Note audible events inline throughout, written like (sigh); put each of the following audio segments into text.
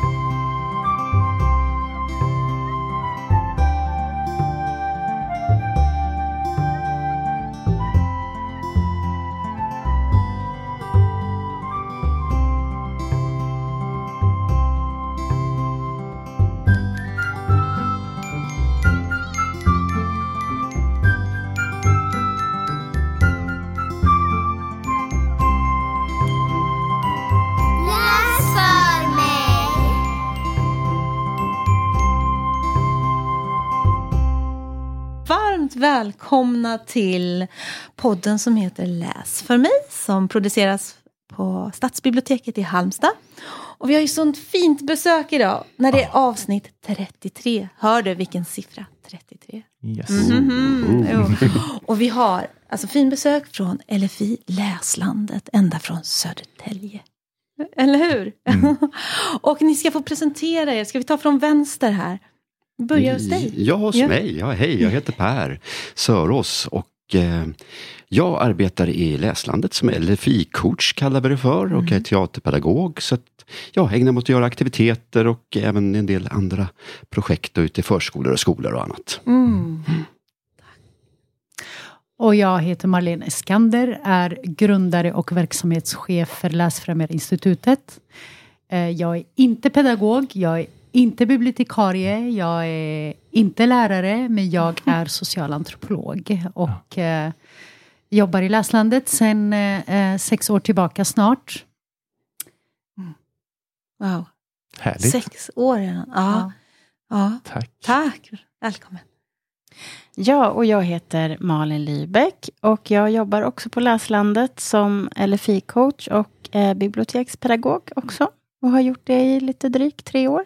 Läs välkomna till podden som heter Läs för mig som produceras på Stadsbiblioteket i Halmstad. Och vi har ju sånt fint besök idag när det är avsnitt 33. Hör du vilken siffra? 33. Yes. Mhm, jo. Och vi har alltså fin besök från LFI Läslandet ända från Södertälje. Eller hur? (laughs) och ni ska få presentera er. Ska vi ta från vänster här? Börja hos dig. Ja, hos Ja. mig. Ja, hej, jag heter Per Sörås och eh, jag arbetar i Läslandet som LFI-coach kallar vi det för och är teaterpedagog. Så jag ägnar mig åt att göra aktiviteter och även en del andra projekt ute i förskolor och skolor och annat. Mm. Och jag heter Marlene Eskander, är grundare och verksamhetschef för Läsfrämjarinstitutet. Eh, Jag är inte pedagog, jag är inte bibliotekarie, jag är inte lärare, men jag (laughs) är socialantropolog och eh, jobbar i Läslandet sedan eh, sex år tillbaka snart. Wow. Härligt. Sex år redan. Ja. ja. Tack. Tack. Välkommen. Ja, och jag heter Malin Lybeck och jag jobbar också på Läslandet som LFI-coach och eh, bibliotekspedagog också. Och har gjort det i lite drygt tre år.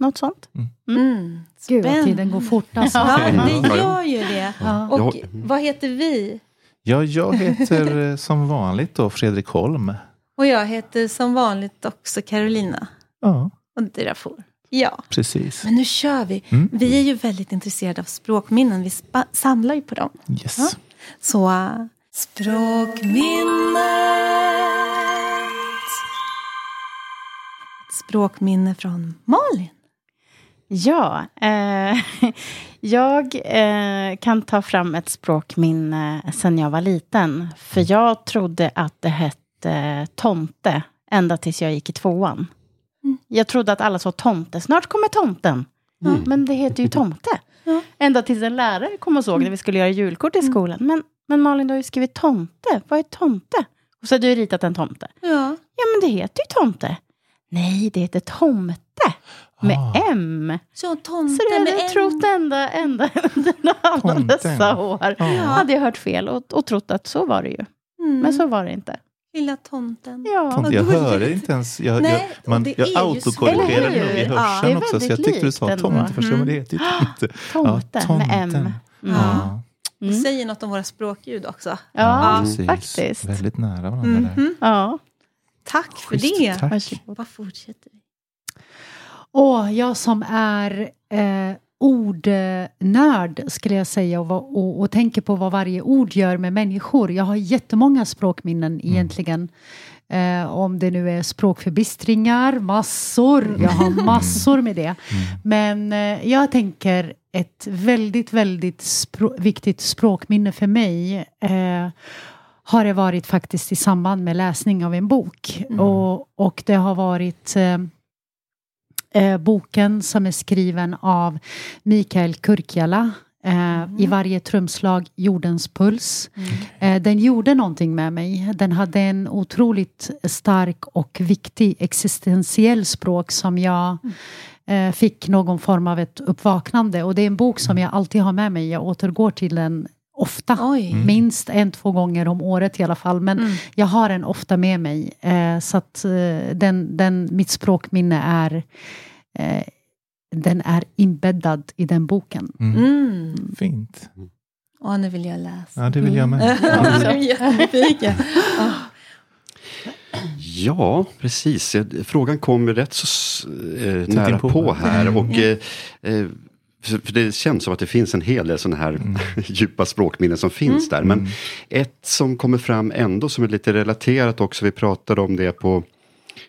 Något sånt. Mm. Gud vad tiden går fort alltså. Ja, Ja, det gör ju det. Ja. Och vad heter vi? Ja, jag heter (laughs) eh, som vanligt då Fredrik Holm. Och jag heter som vanligt också Carolina. Ja, Och Dirafor. Ja, precis. men nu kör vi. Mm. Vi är ju väldigt intresserade av språkminnen. Vi samlar ju på dem. Yes. Ja. Så uh, språkminnet. Språkminne från Malin. Ja, eh, (laughs) jag eh, kan ta fram ett språkminne sen jag var liten. För jag trodde att det hette tomte ända tills jag gick i tvåan. Jag trodde att alla sa tomte, snart kommer tomten. Men det heter ju (laughs) tomte. Ja. Ända tills en lärare kom och såg när vi skulle göra julkort i skolan. Men, men Malin, du har ju skrivit tomte. Vad är tomte? Och så hade du ritat en tomte. Ja. Ja, men det heter ju tomte. Nej, det heter tomte. Med Ah. M. Så tomte Så det hade jag trott ända, ända under (laughs) alla Tomten. dessa år. Ja. Hade jag hört fel och, och trott att så var det ju. Mm. Men så var det inte. Lilla tomten. Ja, Tomte, jag hörde inte ens. Jag, Nej, jag, man, det jag autokorrigerade nog i Eller hur? hörseln Ja, det är också. Så jag väldigt tyckte du sa ändå. tomte först. Mm. Men det heter ju tomte. tomte med M. tomten. Mm. Ja, Det Mm. säger något om våra språkljud också. Ja, precis. faktiskt. Väldigt nära varandra där. Mhm. Ja, Tack för Schysst, det. tack. varsågod. Vad fortsätter vi? Och jag som är eh, ordnörd skulle jag säga och, och, och tänker på vad varje ord gör med människor. Jag har jättemånga språkminnen egentligen. Eh, om det nu är språkförbistringar, massor. Jag har massor med det. Men eh, jag tänker ett väldigt, väldigt språ- viktigt språkminne för mig eh, har det varit faktiskt i samband med läsning av en bok. Och, och det har varit eh, boken som är skriven av Mikael Kurkiala. Eh, I varje trumslag jordens puls. Eh, den gjorde någonting med mig. Den hade en otroligt stark och viktig existentiell språk som jag eh, fick någon form av ett uppvaknande. Och det är en bok som jag alltid har med mig. Jag återgår till den ofta. Oj. Minst en, två gånger om året i alla fall. Men Mm. jag har den ofta med mig. Eh, så att eh, den, den, mitt språkminne är eh, den är inbäddad i den boken. Mm. Fint. Åh, nu vill jag läsa. Ja, det vill jag med. Ja, (laughs) jättenyfiken. Ah. Ja, precis. Frågan kommer rätt så eh, nära på här. Mm. Och, eh, eh, för det känns som att det finns en hel del sådana här (laughs) djupa språkminnen som finns där. Men ett som kommer fram ändå som är lite relaterat också. Vi pratade om det på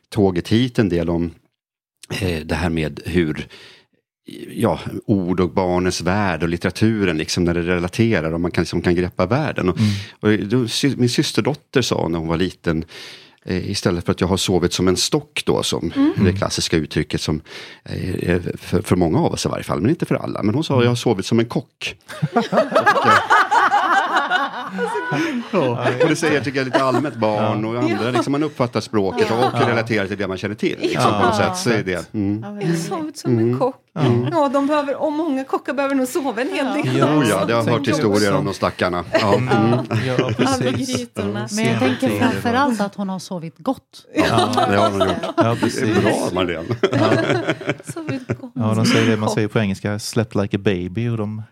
tåget hit en del om eh, det här med hur ja, ord och barnens värld och litteraturen, liksom när det relaterar och man kan, liksom, kan greppa världen. Och, och då, min systerdotter sa när hon var liten, istället för att jag har sovit som en stock då, som det klassiska uttrycket som eh, för, för många av oss i varje fall, men inte för alla. Men hon sa jag har sovit som en kock. (laughs) Ja, och det säger tycker jag lite allmänt barn och andra, liksom, man uppfattar språket och, och relaterar till det man känner till. Liksom, på något sätt, så är det. Mm. Jag har sovit som en kock. Ja, de behöver, och många kockar behöver nog sova en hel del. Ja. Oh ja, det har jag hört historier om de stackarna. Ja. Mm. Ja, Alla precis. grytorna. Men jag tänker Sent framförallt att hon har sovit gott. Ja, det har de gjort. Ja, Det är precis. bra Marlene. (laughs) Gott. Ja, de säger det man säger på engelska, slept like a baby. Och de,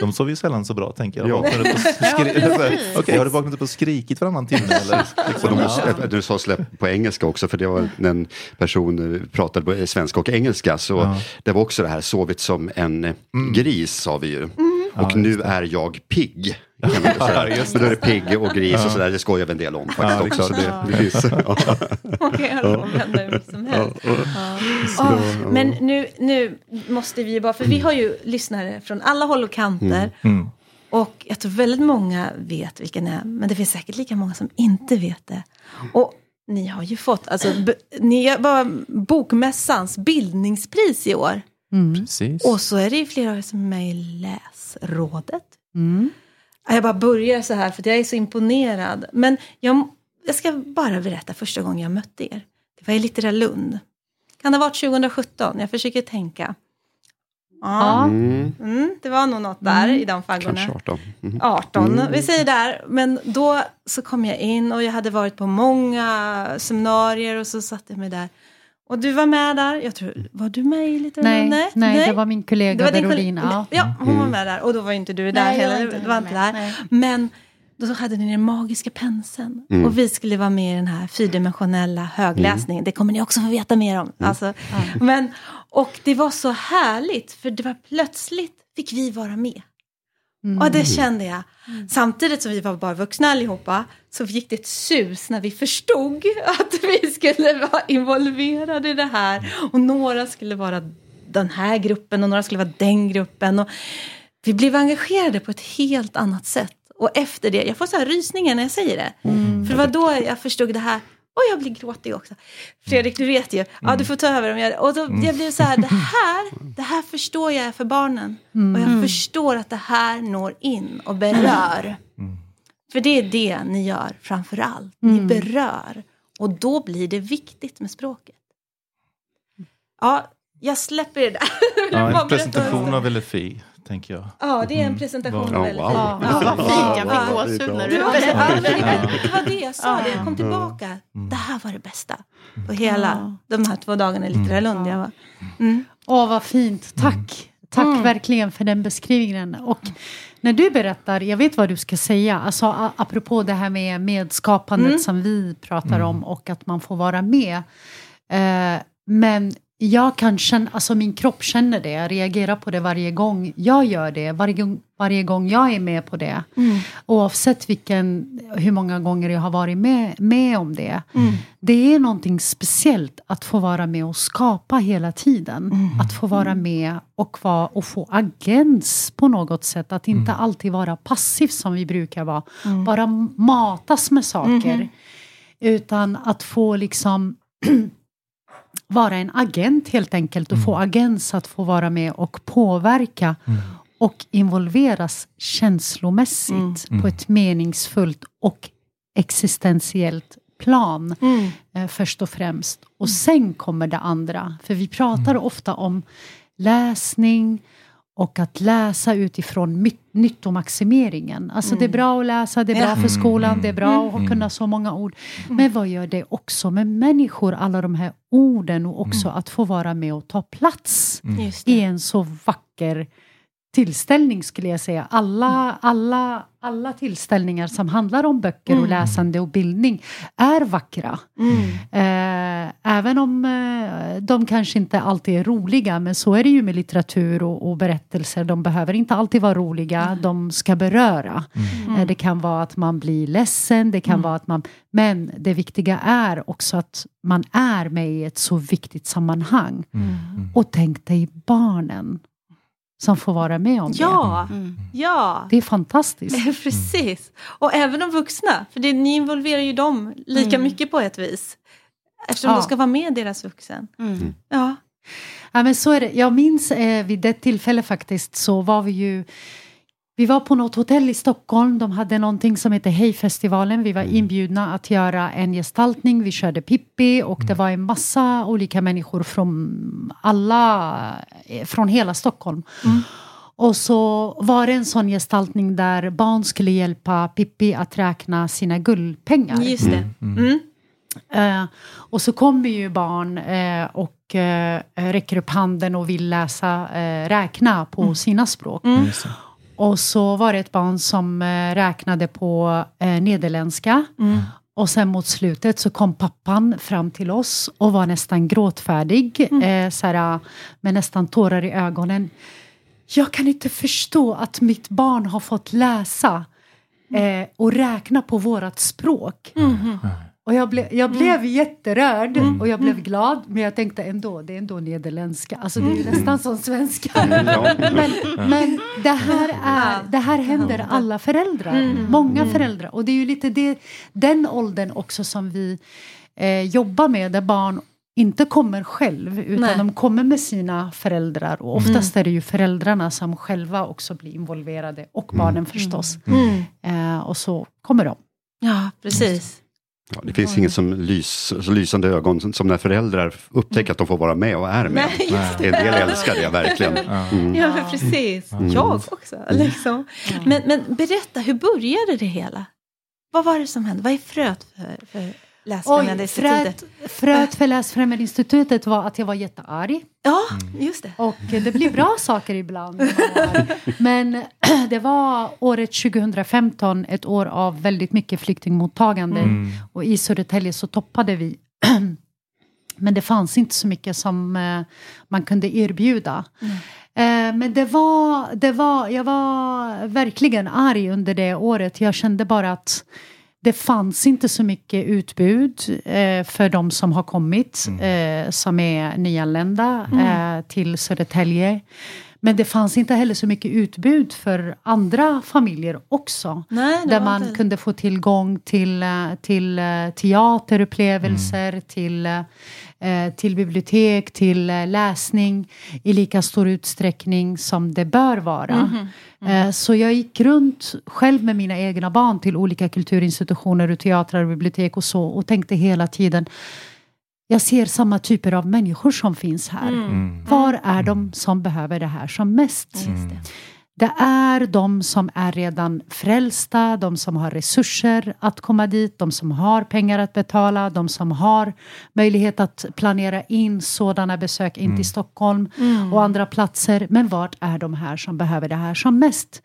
de sover ju sällan så bra tänker jag. Ja. (laughs) Okej, har du vaknat upp och skrikit varannan timme? Eller? (laughs) Och Liksom, de ja. måste, du sa släpp på engelska också, för det var en person eh, pratade på svenska och engelska. Så Ja. det var också det här, sovit som en eh, gris sa vi ju. Och Ja, nu är jag pigg. Kan man väl (laughs) säga. Ja, just Men då är det pigg och gris och sådär, det skojar vi en del om faktiskt Ja, det är också. (laughs) Det, finns, ja. Man kan göra hur som helst. Ja. Men nu, nu måste vi ju bara, för vi har ju lyssnare från alla håll och kanter. Mm. Och jag tror väldigt många vet vilken det är, men det finns säkert lika många som inte vet det. Och ni har ju fått, alltså, b- ni var Bokmässans bildningspris i år. Precis. Och så är det ju flera av er som är med i Läsrådet. Mm. Ja, Jag bara börjar så här för att jag är så imponerad. Men jag, jag ska bara berätta första gången jag mötte er. Det var i Littera Lund. Kan det ha varit 2017? Jag försöker tänka. Ja, Mm, mm, det var nog något där i de faggorna. kanske 18. Mm. 18, vi säger där. Men då så kom jag in och jag hade varit på många seminarier och så satte jag mig där. Och du var med där. Jag tror, var du med i Littera Nej, Lund? nej, det var min kollega din Berolin. kolle- Ja. Ja, hon var med där. Och då var inte du där Nej, heller. inte Du var inte där. Nej. Men då hade ni den magiska penseln. Och vi skulle vara med i den här fyrdimensionella högläsningen. Det kommer ni också få veta mer om. Alltså, men, och det var så härligt. För det var plötsligt fick vi vara med. Och det kände jag. Samtidigt som vi var bara vuxna allihopa så gick det ett sus när vi förstod att vi skulle vara involverade i det här. Och några skulle vara den här gruppen och några skulle vara den gruppen. Och vi blev engagerade på ett helt annat sätt. Och efter det, jag får så här rysningar när jag säger det. För det var då jag förstod det här. Och jag blir gråtig också. Fredrik, du vet ju. Ja, du får ta över om jag... Och då, jag blev så här, det här, det här förstår jag är för barnen. Och jag förstår att det här når in och berör. För det är det ni gör framför allt. Ni berör. Och då blir det viktigt med språket. Ja, jag släpper det där. (laughs) Ja, en presentation av LFI, tänker jag. Ja, det är en presentation Ja, av LFI. wow. Ja, Vad fint, jag ja. fick gåshud när du var, berättade. ja, men det, det var det jag sa, det. jag kom tillbaka. Det här var det bästa på hela de här två dagarna i Litterära Lund. Jag var, mm. Åh, vad fint. Tack. Tack verkligen för den beskrivningen. Och när du berättar, jag vet vad du ska säga, alltså, apropå det här med medskapandet som vi pratar om och att man får vara med. Eh, men jag kan känna, alltså min kropp känner det, jag reagerar på det varje gång jag gör det, varje, gång- varje gång jag är med på det. Oavsett vilken, hur många gånger jag har varit med, med om det. Det är någonting speciellt att få vara med och skapa hela tiden. Att få vara med och, vara, och få agens på något sätt. Att inte alltid vara passiv som vi brukar vara. Bara matas med saker. Utan att få liksom (clears throat) vara en agent helt enkelt och få agens att få vara med och påverka och involveras känslomässigt på ett meningsfullt och existentiellt plan eh, först och främst. Och sen kommer det andra. För vi pratar ofta om läsning och att läsa utifrån nyttomaximeringen. Alltså det är bra att läsa, det är bra för skolan, det är bra att kunna så många ord. Men vad gör det också med människor, alla de här orden och också att få vara med och ta plats i en så vacker tillställning skulle jag säga. Alla, alla, alla tillställningar som handlar om böcker och läsande och bildning är vackra. Eh, även om eh, de kanske inte alltid är roliga, men så är det ju med litteratur och, och berättelser. De behöver inte alltid vara roliga, de ska beröra. Eh, det kan vara att man blir ledsen, det kan vara att man... Men det viktiga är också att man är med i ett så viktigt sammanhang. Och tänk dig barnen som får vara med om det. Ja, Mm. ja. Det är fantastiskt. (laughs) Precis. Och även de vuxna, för det, ni involverar ju dem lika mycket på ett vis. Eftersom Ja. de ska vara med deras vuxen. Mm. Ja. Ja, men så är det. Jag minns eh, vid det tillfälle faktiskt så var vi ju vi var på något hotell i Stockholm. De hade någonting som heter Hejfestivalen. Vi var inbjudna att göra en gestaltning. Vi körde Pippi och det var en massa olika människor från alla, eh, från hela Stockholm. Och så var det en sån gestaltning där barn skulle hjälpa Pippi att räkna sina guldpengar. Just det. Mm. Eh, och så kommer ju barn eh, och eh, räcker upp handen och vill läsa, räkna på sina språk. Och så var det ett barn som eh, räknade på eh, nederländska. Och sen mot slutet så kom pappan fram till oss och var nästan gråtfärdig. Eh, såhär, med nästan tårar i ögonen. Jag kan inte förstå att mitt barn har fått läsa eh, och räkna på vårat språk. Och jag, ble, jag blev jätterörd och jag blev glad. Men jag tänkte ändå, det är ändå nederländska. Alltså det är ju nästan som svenska. Men, men det, här är, det här händer alla föräldrar. Många föräldrar. Och det är ju lite det, den åldern också som vi eh, jobbar med. Där barn inte kommer själv utan Nej. de kommer med sina föräldrar. Och oftast är det ju föräldrarna som själva också blir involverade. Och barnen förstås. Eh, och så kommer de. Ja, precis. Ja, det finns inget som lys, så lysande ögon som, när föräldrar upptäcker att de får vara med och är med. Nej, En del älskar det verkligen. Mm. Ja, men precis. Jag också. Liksom. Men, men berätta, hur började det hela? Vad var det som hände? Vad är fröet för, för Oj, institutet? fröet, fröet för Läsfrämjande institutet var att jag var jättearg. Ja, just det. Och det blir bra (laughs) saker ibland. Men (clears throat) det var året 2015, ett år av väldigt mycket flyktingmottagande. Och i Södertälje så toppade vi. (clears throat) Men det fanns inte så mycket som eh, man kunde erbjuda. Eh, men det var, det var, jag var verkligen arg under det året. Jag kände bara att det fanns inte så mycket utbud eh, för de som har kommit, eh, som är nyanlända eh, till Södertälje. Men det fanns inte heller så mycket utbud för andra familjer också. Nej, där man inte- kunde få tillgång till, eh, till eh, teaterupplevelser, till, eh, till bibliotek, till läsning i lika stor utsträckning som det bör vara. Eh, Så jag gick runt själv med mina egna barn till olika kulturinstitutioner, och teatrar och bibliotek och så och tänkte hela tiden jag ser samma typer av människor som finns här. Var är de som behöver det här som mest? Det är de som är redan frälsta, de som har resurser att komma dit, de som har pengar att betala, de som har möjlighet att planera in sådana besök in till Stockholm och andra platser. Men vart är de här som behöver det här som mest?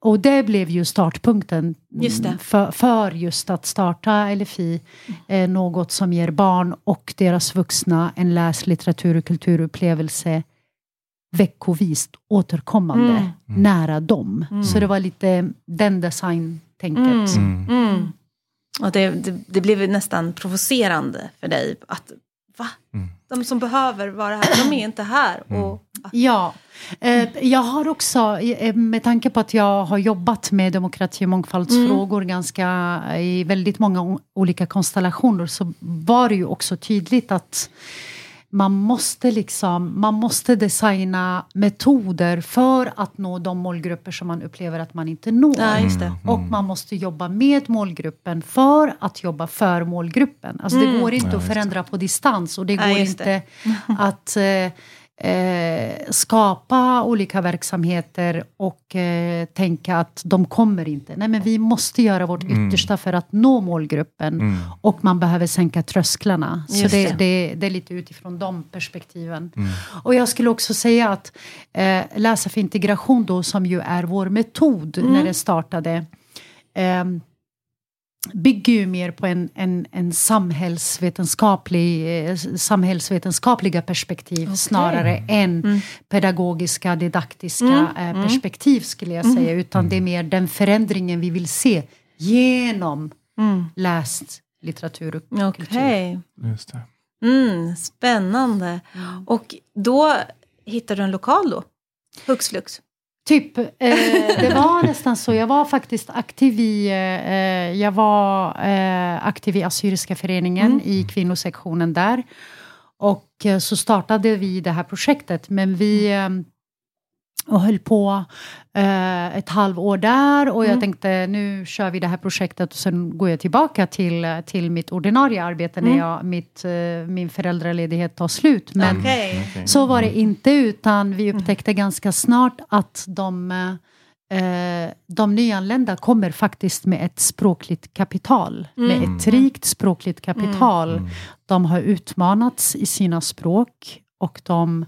Och det blev ju startpunkten Just det. mm, För, för just att starta LFI, eh, något som ger barn och deras vuxna en läs-, litteratur och kulturupplevelse veckovis återkommande Mm. nära dem. Så det var lite den designtänket. Mm. Och det, det, det blev nästan provocerande för dig. att Va? De som behöver vara här, de är inte här. Och, Ja, eh, jag har också, eh, med tanke på att jag har jobbat med demokrati och mångfaldsfrågor ganska i väldigt många olika konstellationer så var det ju också tydligt att man måste, liksom, man måste designa metoder för att nå de målgrupper som man upplever att man inte når. ja, det. Och man måste jobba med målgruppen för att jobba för målgruppen. Alltså det går inte att förändra på distans och det Nej, går inte att eh, eh, skapa olika verksamheter och eh, tänka att de kommer inte. Nej, men vi måste göra vårt yttersta för att nå målgruppen och man behöver sänka trösklarna. Så Just det, det. det, det är lite utifrån de perspektiven. Och jag skulle också säga att eh, Läsa för integration då, som ju är vår metod när det startade, ehm, bygger ju mer på en, en, en samhällsvetenskaplig, eh, samhällsvetenskapliga perspektiv snarare än pedagogiska, didaktiska eh, perspektiv skulle jag säga. Utan det är mer den förändringen vi vill se genom läst litteratur och kultur. Okej. Just det. Mm, spännande. Och då hittar du en lokal då? Hux flux. Typ, eh, det var nästan så. Jag var faktiskt aktiv i, eh, jag var eh, aktiv i Assyriska föreningen i kvinnosektionen där. Och eh, så startade vi det här projektet. Men vi eh, och höll på eh, ett halvår där och jag tänkte nu kör vi det här projektet och sen går jag tillbaka till, till mitt ordinarie arbete när jag, mitt, eh, min föräldraledighet tar slut. Men Okej. Okej. så var det inte, utan vi upptäckte ganska snart att de, eh, de nyanlända kommer faktiskt med ett språkligt kapital. Med ett rikt språkligt kapital. De har utmanats i sina språk och de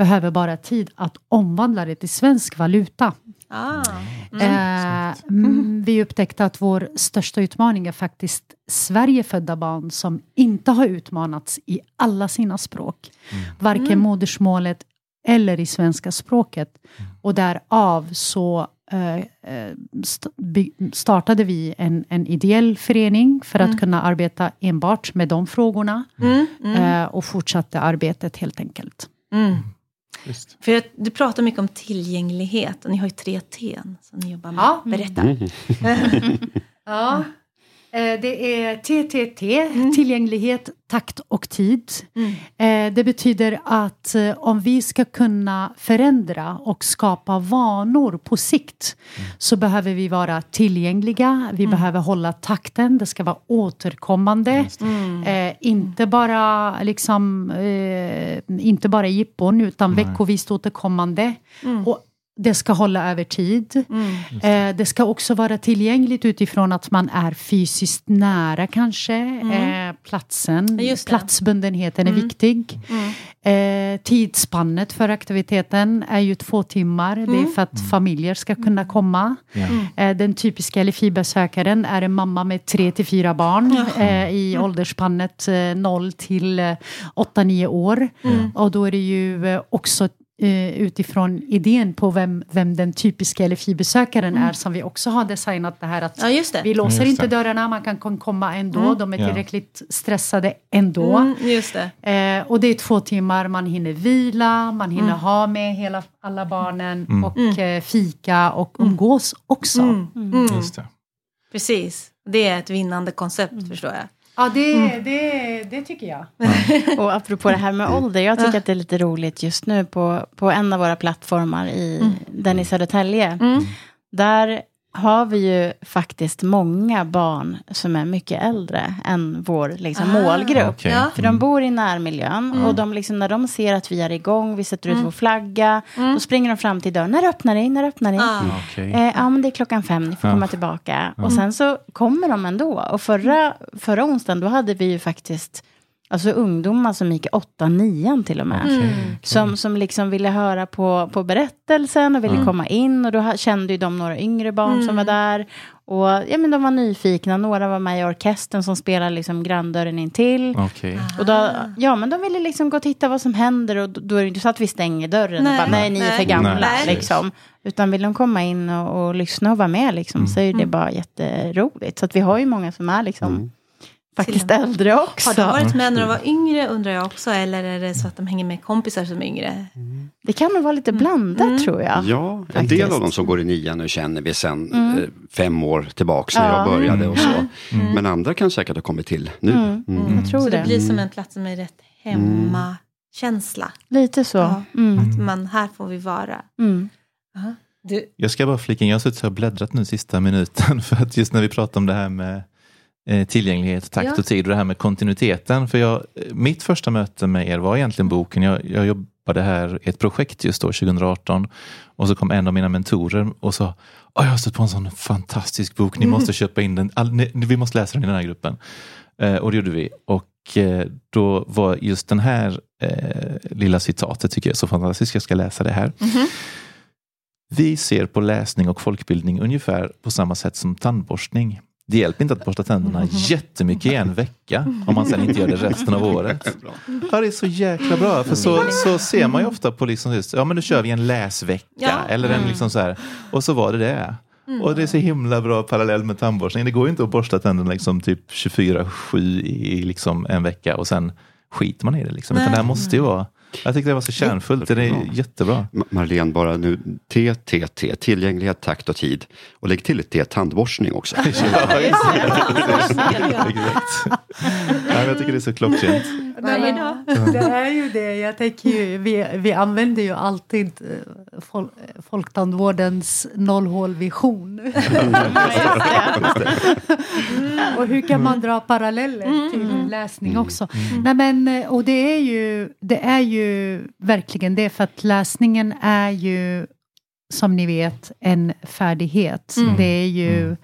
behöver bara tid att omvandla det till svensk valuta. Ah. Eh, mm, vi upptäckte att vår största utmaning är faktiskt Sverigefödda barn som inte har utmanats i alla sina språk. Varken modersmålet eller i svenska språket. Och därav så eh, eh, st- startade vi en, en ideell förening för att kunna arbeta enbart med de frågorna. Eh, och fortsatte arbetet helt enkelt. Mm. Just. För jag, du pratar mycket om tillgänglighet och ni har ju tre T som ni jobbar med. Ja. Berätta. (laughs) Ja, eh, det är TTT, tillgänglighet, takt och tid. Eh, Det betyder att eh, om vi ska kunna förändra och skapa vanor på sikt så behöver vi vara tillgängliga, vi behöver hålla takten, det ska vara återkommande. Eh, inte bara liksom, eh, inte bara jippon utan veckovis återkommande. Och det ska hålla över tid. Eh, det ska också vara tillgängligt utifrån att man är fysiskt nära kanske. Eh, platsen, Just det. platsbundenheten är viktig. Eh, tidsspannet för aktiviteten är ju två timmar. Det är för att familjer ska kunna komma. Eh, den typiska LFI-besökaren är en mamma med tre till fyra barn eh, i åldersspannet eh, 0 till eh, 8-9 år. Och då är det ju eh, också eh, utifrån idén på vem, vem den typiska LFI-besökaren är som vi också har designat det här att Ja, just det. vi låser Just inte dörrarna, man kan komma ändå, de är tillräckligt stressade ändå. Mm, just det. Eh, och det är två timmar, man hinner vila, man hinner ha med hela, alla barnen och eh, fika och umgås också. Mm. Just det. Precis. Det är ett vinnande koncept förstår jag. Ja, det, det, det tycker jag. Och apropå det här med ålder, jag tycker att det är lite roligt just nu på, på en av våra plattformar i den i Södertälje. Där har vi ju faktiskt många barn som är mycket äldre än vår liksom, målgrupp. Okej. Ja. För de bor i närmiljön och de liksom, när de ser att vi är igång, vi sätter ut vår flagga, då springer de fram till dörren. När öppnar ni? När öppnar ni? Ah. Okej. Eh, ja, men det är klockan fem, ni får Ja. komma tillbaka. Och sen så kommer de ändå. Och förra, förra onsdagen, då hade vi ju faktiskt alltså ungdomar som gick i åtta, nian till och med. Okej. Som, som liksom ville höra på, på berättelsen och ville komma in. Och då kände ju de några yngre barn som var där. Och ja, men de var nyfikna, några var med i orkestern som spelade liksom granndörren intill. Okej. Och då, ja, men de ville liksom gå och titta vad som händer och då, är det inte så att vi stänger dörren Nej. och bara nej, ni är för gamla. Nej. Liksom. Utan vill de komma in och, och lyssna och vara med liksom, så är det bara jätteroligt. Så att vi har ju många som är liksom, faktiskt äldre också. Har de varit med när de var yngre undrar jag också. Eller är det så att de hänger med kompisar som är yngre? Det kan nog vara lite blandat tror jag. Ja, en Faktiskt. del av dem som går i nian nu känner vi sen eh, fem år tillbaka när Ja. jag började och så. Men andra kan säkert ha kommit till nu. Mm. Jag tror Så det det. blir som en plats som är rätt hemmakänsla. Lite så. Ja. Mm. Att man, här får vi vara. Mm. Du, Jag ska bara flika in, jag har suttit och bläddrat nu sista minuten (laughs) för att just när vi pratar om det här med tillgänglighet, takt Ja. och tid och det här med kontinuiteten. För jag, eh, mitt första möte med er var egentligen boken. Jag, jag det här ett projekt just då, 2018. Och så kom en av mina mentorer och sa, jag har stött på en sån fantastisk bok, ni måste köpa in den, All, ni, vi måste läsa den i den här gruppen. Eh, och det gjorde vi. Och eh, då var just den här eh, lilla citatet tycker jag är så fantastiskt, jag ska läsa det här. Vi ser på läsning och folkbildning ungefär på samma sätt som tandborstning. Det hjälper inte att borsta tänderna jättemycket i en vecka om man sen inte gör det resten av året. Ja, det är så jäkla bra. För så, så ser man ju ofta på liksom just, ja men nu kör vi en läsvecka. Ja. Eller en liksom så här, och så var det det. Och det är så himla bra parallell med tandborstning. Det går ju inte att borsta tänderna liksom typ 24-7 i liksom en vecka och sen skiter man i det. Liksom. Utan det här måste ju vara, jag tyckte det var så kärnfullt. Det är jättebra. Ma- Marlene, bara nu T, T, T, tillgänglighet, takt och tid. Och lägg till ett T, tandborstning också. (laughs) (laughs) Exakt. Ja, men jag tycker det är så klockrent. Varje dag. Det är ju det. Jag tänker ju, vi, vi använder ju alltid eh, fol, eh, Folktandvårdens nollhålvision. (laughs) och hur kan man dra paralleller till läsning också? Nej, men, eh, och det är, ju, det är ju verkligen det, för att läsningen är ju som ni vet en färdighet. Det är ju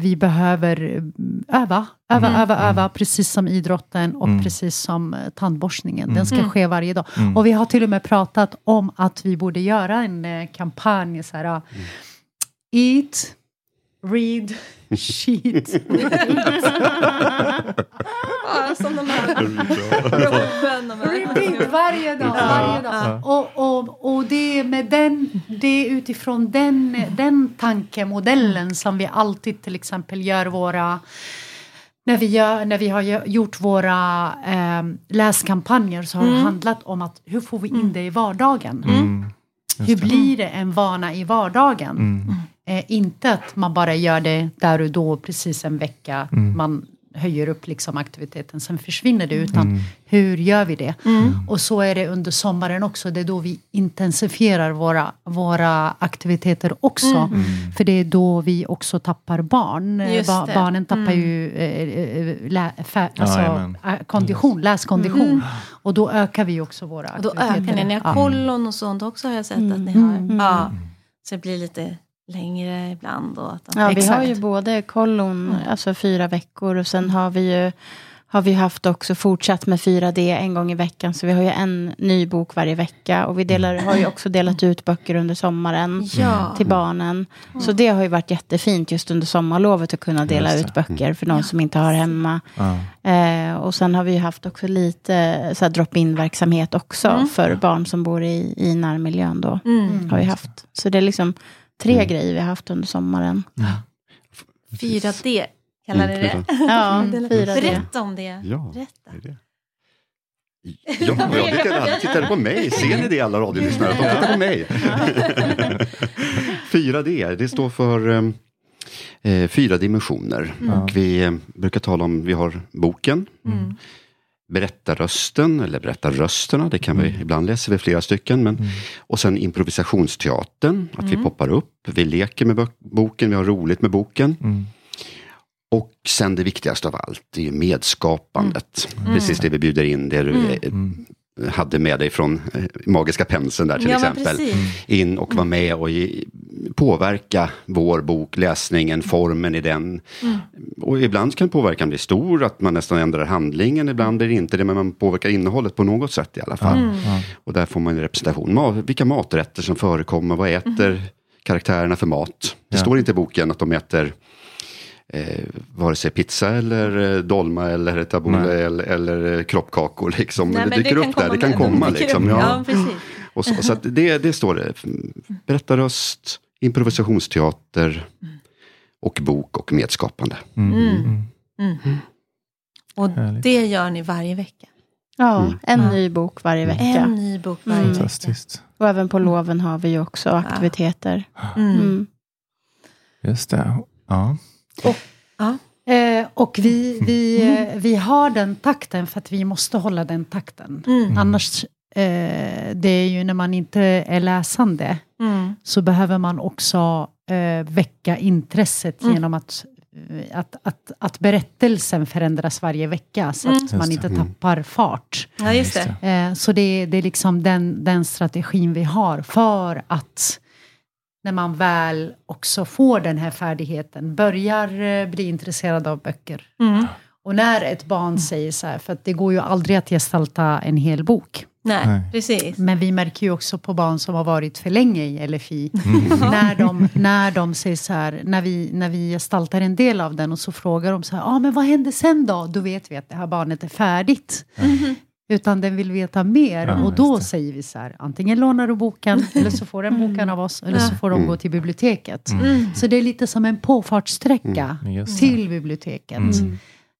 vi behöver mm, öva, öva, öva, öva, precis som idrotten och precis som eh, tandborstningen. Den ska ske varje dag. Och vi har till och med pratat om att vi borde göra en eh, kampanj så här, Eat, read, (laughs) cheat. (laughs) Ja, som de här. Varje dag. Varje dag. Och, och, och det är med den, det är utifrån den, den tankemodellen som vi alltid till exempel gör våra när vi, gör, när vi har gjort våra eh, läskampanjer så har det handlat om att hur får vi in det i vardagen? Hur blir det en vana i vardagen? Eh, inte att man bara gör det där och då, precis en vecka. Man höjer upp liksom aktiviteten, sen försvinner det. Utan hur gör vi det? Och så är det under sommaren också. Det är då vi intensifierar våra, våra aktiviteter också. För det är då vi också tappar barn. Ba- barnen tappar ju eh, eh, lä, alltså, eh, kondition, läskondition. Och då ökar vi också våra Och då aktiviteter. ökar ni. Ni har kollon och sånt också har jag sett att ni har. Ja. Så det blir lite längre ibland. Och att de, Ja, vi har Exakt. ju både kollon, alltså fyra veckor och sen har vi ju har vi haft också fortsatt med 4D en gång i veckan. Så vi har ju en ny bok varje vecka. Och vi delar, har ju också delat ut böcker under sommaren Ja. till barnen. Så det har ju varit jättefint just under sommarlovet att kunna dela ut böcker för de som inte har hemma. Ja. Eh, och sen har vi ju haft också lite så drop-in verksamhet också för barn som bor i, i närmiljön då. Mm. Har vi haft. Så det är liksom tre grejer vi har haft under sommaren. 4D kallar ni det. Ja, (laughs) fyra det. Berätta om det. Ja, Berätta. det är (laughs) det. Ja, ja det kan alla tittade på mig. Ser ni det alla radiolyssnare? De tittar på mig. (laughs) 4D, det står för eh, eh, fyra dimensioner. Och vi eh, brukar tala om, vi har boken, berättarrösten eller berättarrösterna, det kan vi, ibland läser vi flera stycken. Men, Och sen improvisationsteatern, att vi poppar upp, vi leker med bok- boken, vi har roligt med boken. Och sen det viktigaste av allt, det är medskapandet. Precis det vi bjuder in, det du eh, hade med dig från eh, Magiska penseln där till Ja, exempel. In och vara med och ge, påverka vår bok, läsningen, formen i den. Och ibland kan påverkan bli stor, att man nästan ändrar handlingen, ibland blir det inte det, men man påverkar innehållet på något sätt i alla fall. Och där får man en representation, vilka maträtter som förekommer, vad äter karaktärerna för mat? Det Ja. står inte i boken att de äter eh, vare sig pizza eller eh, dolma eller tabbouleh eller, eller eh, kroppkakor. Liksom. Nej, Men det dyker upp där, det kan komma. Liksom. Ja. Ja. Och så, så att det, det står det. Berättarröst, improvisationsteater och bok och medskapande. Och Härligt. det gör ni varje vecka. Ja, en ny bok varje vecka. En ny bok varje vecka. Fantastiskt. Och även på loven har vi ju också aktiviteter. Mm. Mm. Just det. Ja. Eh, och vi, vi, eh, vi har den takten för att vi måste hålla den takten. Mm. Annars, eh, det är ju när man inte är läsande, Mm. så behöver man också väcka intresset genom att att, att, att berättelsen förändras varje vecka så att man Just inte tappar fart. Ja, just det. Så det, det är liksom den, den strategin vi har för att när man väl också får den här färdigheten, börjar eh, bli intresserad av böcker. Mm. Och när ett barn säger så här, för att det går ju aldrig att gestalta en hel bok. Nej, Nej. precis. Men vi märker ju också på barn som har varit för länge i LFI, (laughs) när, de, när de säger så här, när vi, när vi gestaltar en del av den och så frågar de så här, ah, men vad hände sen då? Då vet vi att det här barnet är färdigt. Utan den vill veta mer Ja, och då säger vi så här, antingen lånar du boken (laughs) eller så får den boken av oss eller så får de gå till biblioteket. Så det är lite som en påfartssträcka Mm, till biblioteket. Mm.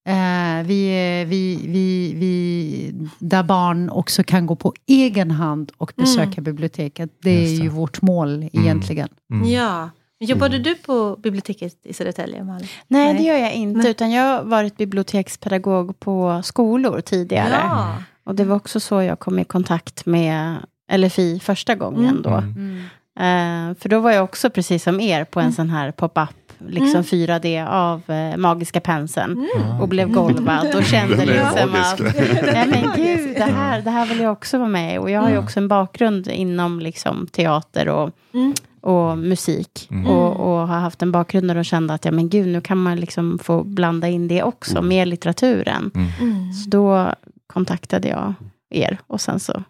Eh, vi, vi, vi, vi, där barn också kan gå på egen hand och besöka biblioteket. Det är det. ju vårt mål egentligen. Mm. Ja. Jobbade du på biblioteket i Södertälje, Malin? Nej, Nej. det gör jag inte. Nej. Utan jag har varit bibliotekspedagog på skolor tidigare. Ja. Och det var också så jag kom i kontakt med LFI första gången då. Mm. Eh, för då var jag också precis som er på en sån här pop-up, liksom 4D av eh, Magiska penseln. Och blev golvad och (laughs) kände liksom magisk. att, (laughs) nej men gud, det här, det här vill jag också vara med. Och jag har ju också en bakgrund inom liksom teater och, Mm. och musik. Och, och har haft en bakgrund där och kände att ja, men gud, nu kan man liksom få blanda in det också med litteraturen. Mm. Så då kontaktade jag er och sen så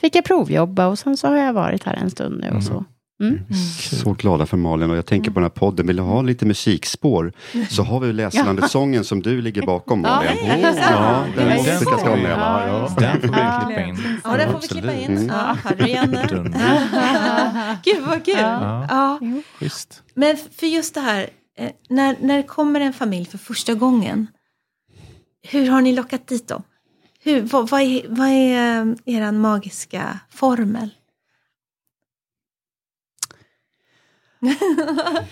fick jag provjobba och sen så har jag varit här en stund nu och så. Mm. Så glada för Malin och jag tänker på den här podden, vill du ha lite musikspår så har vi Läslandets-sången som du ligger bakom Malin. Ja, Oh, ja, den måste jag ska med? Ja, Ja. Den får vi klippa in. Ja, den får vi klippa in. Mm. Ja. (laughs) Gud vad kul. Ja. Ja. Men för just det här, eh, när, när kommer en familj för första gången, hur har ni lockat dit dem? Hur, vad, vad är, vad är eh, er magiska formel? (laughs)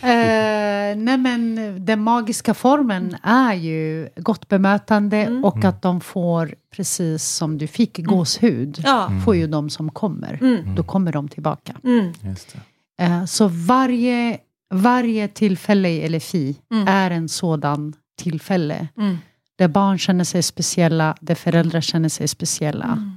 Eh, nej men den magiska formen är ju gott bemötande och att de får, precis som du fick, gåshud. Ja. Får ju de som kommer. Mm. Då kommer de tillbaka. Mm. Just det. Eh, så varje, varje tillfälle i LFI Mm. är en sådan tillfälle. Mm. Där barn känner sig speciella, där föräldrar känner sig speciella. Mm.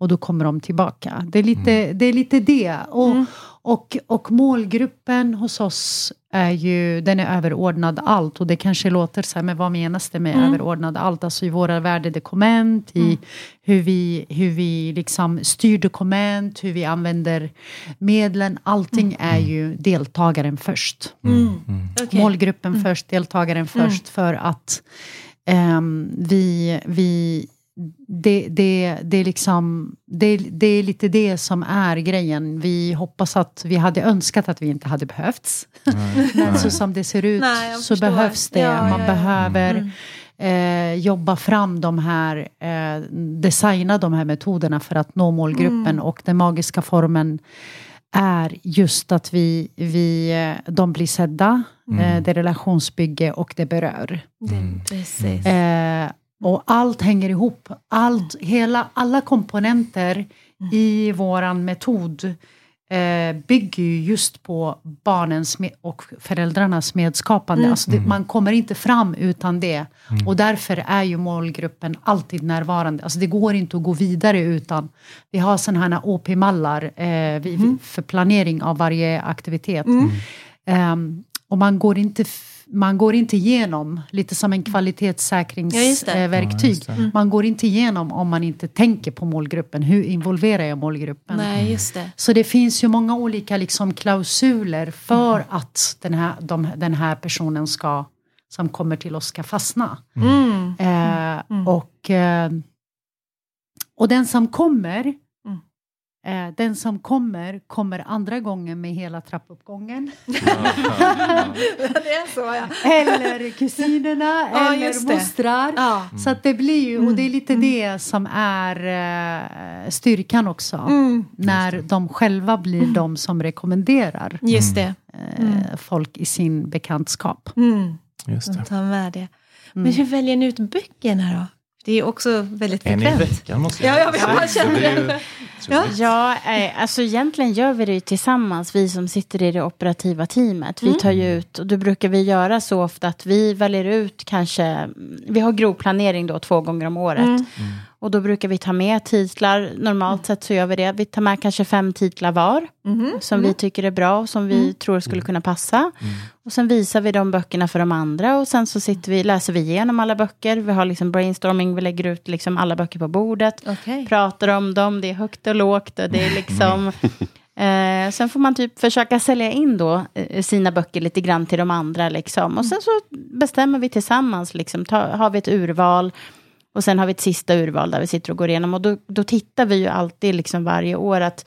Och då kommer de tillbaka. Det är lite det. Är lite det. Och, Mm. och, och målgruppen hos oss är ju, den är överordnad allt. Och det kanske låter så här, men vad menas det med Mm. överordnad allt? Alltså i våra värdedokument, i hur vi, hur vi liksom styr dokument, hur vi använder medlen. Allting är ju deltagaren först. Mm. Okej. Målgruppen först, deltagaren först. För att vi, vi det, det, det, är liksom, det, det är lite det som är grejen. Vi hoppas att vi hade önskat att vi inte hade behövts. (laughs) Men så som det ser ut Nej, så behövs det. Ja, Man ja, ja. behöver eh, jobba fram de här, eh, designa de här metoderna för att nå målgruppen. Mm. Och den magiska formen är just att vi, vi, de blir sedda, eh, det är relationsbygge och det berör. Det, precis. Eh, och allt hänger ihop. Allt, hela, alla komponenter i våran metod eh, bygger ju just på barnens och föräldrarnas medskapande. Alltså det, man kommer inte fram utan det. Och därför är ju målgruppen alltid närvarande. Alltså det går inte att gå vidare utan vi har sådana här OP-mallar eh, vi, för planering av varje aktivitet. Ehm, och man går inte man går inte igenom, lite som en Ja, det. kvalitetssäkringsverktyg. Ja, just det. Man går inte igenom om man inte tänker på målgruppen. Hur involverar jag målgruppen? Nej, just det. Så det finns ju många olika liksom klausuler för att den här, de, den här personen ska, som kommer till oss ska fastna. Mm. Eh, och, eh, och den som kommer Mm. Eh, den som kommer, kommer andra gången med hela trappuppgången. det är så, ja. Eller kusinerna, Ja, eller mostrar. Ja. Så att det blir ju, och det är lite det som är eh, styrkan också. Mm. När de själva blir de som rekommenderar Just det. eh, folk i sin bekantskap. Mm. Just De det. tar med det. Men hur väljer ni ut böckerna då? Det är också väldigt En i frekvent. veckan måste Ja, jag vet, säga. jag känner det är- Ja, eh, alltså egentligen gör vi det ju tillsammans, vi som sitter i det operativa teamet. Vi tar ju ut, och då brukar vi göra så ofta att vi väljer ut kanske, vi har grovplanering då två gånger om året. Och då brukar vi ta med titlar, normalt sett så gör vi det. Vi tar med kanske fem titlar var, som vi tycker är bra och som vi tror skulle kunna passa. Och sen visar vi de böckerna för de andra och sen så sitter vi, läser vi igenom alla böcker. Vi har liksom brainstorming, vi lägger ut liksom alla böcker på bordet. Okej. pratar om dem, det är högt och lågt och det är liksom... (laughs) Eh, sen får man typ försöka sälja in då eh, sina böcker lite grann till de andra liksom. Och sen så bestämmer vi tillsammans, liksom, ta, har vi ett urval. Och sen har vi ett sista urval där vi sitter och går igenom. Och då, då tittar vi ju alltid liksom varje år att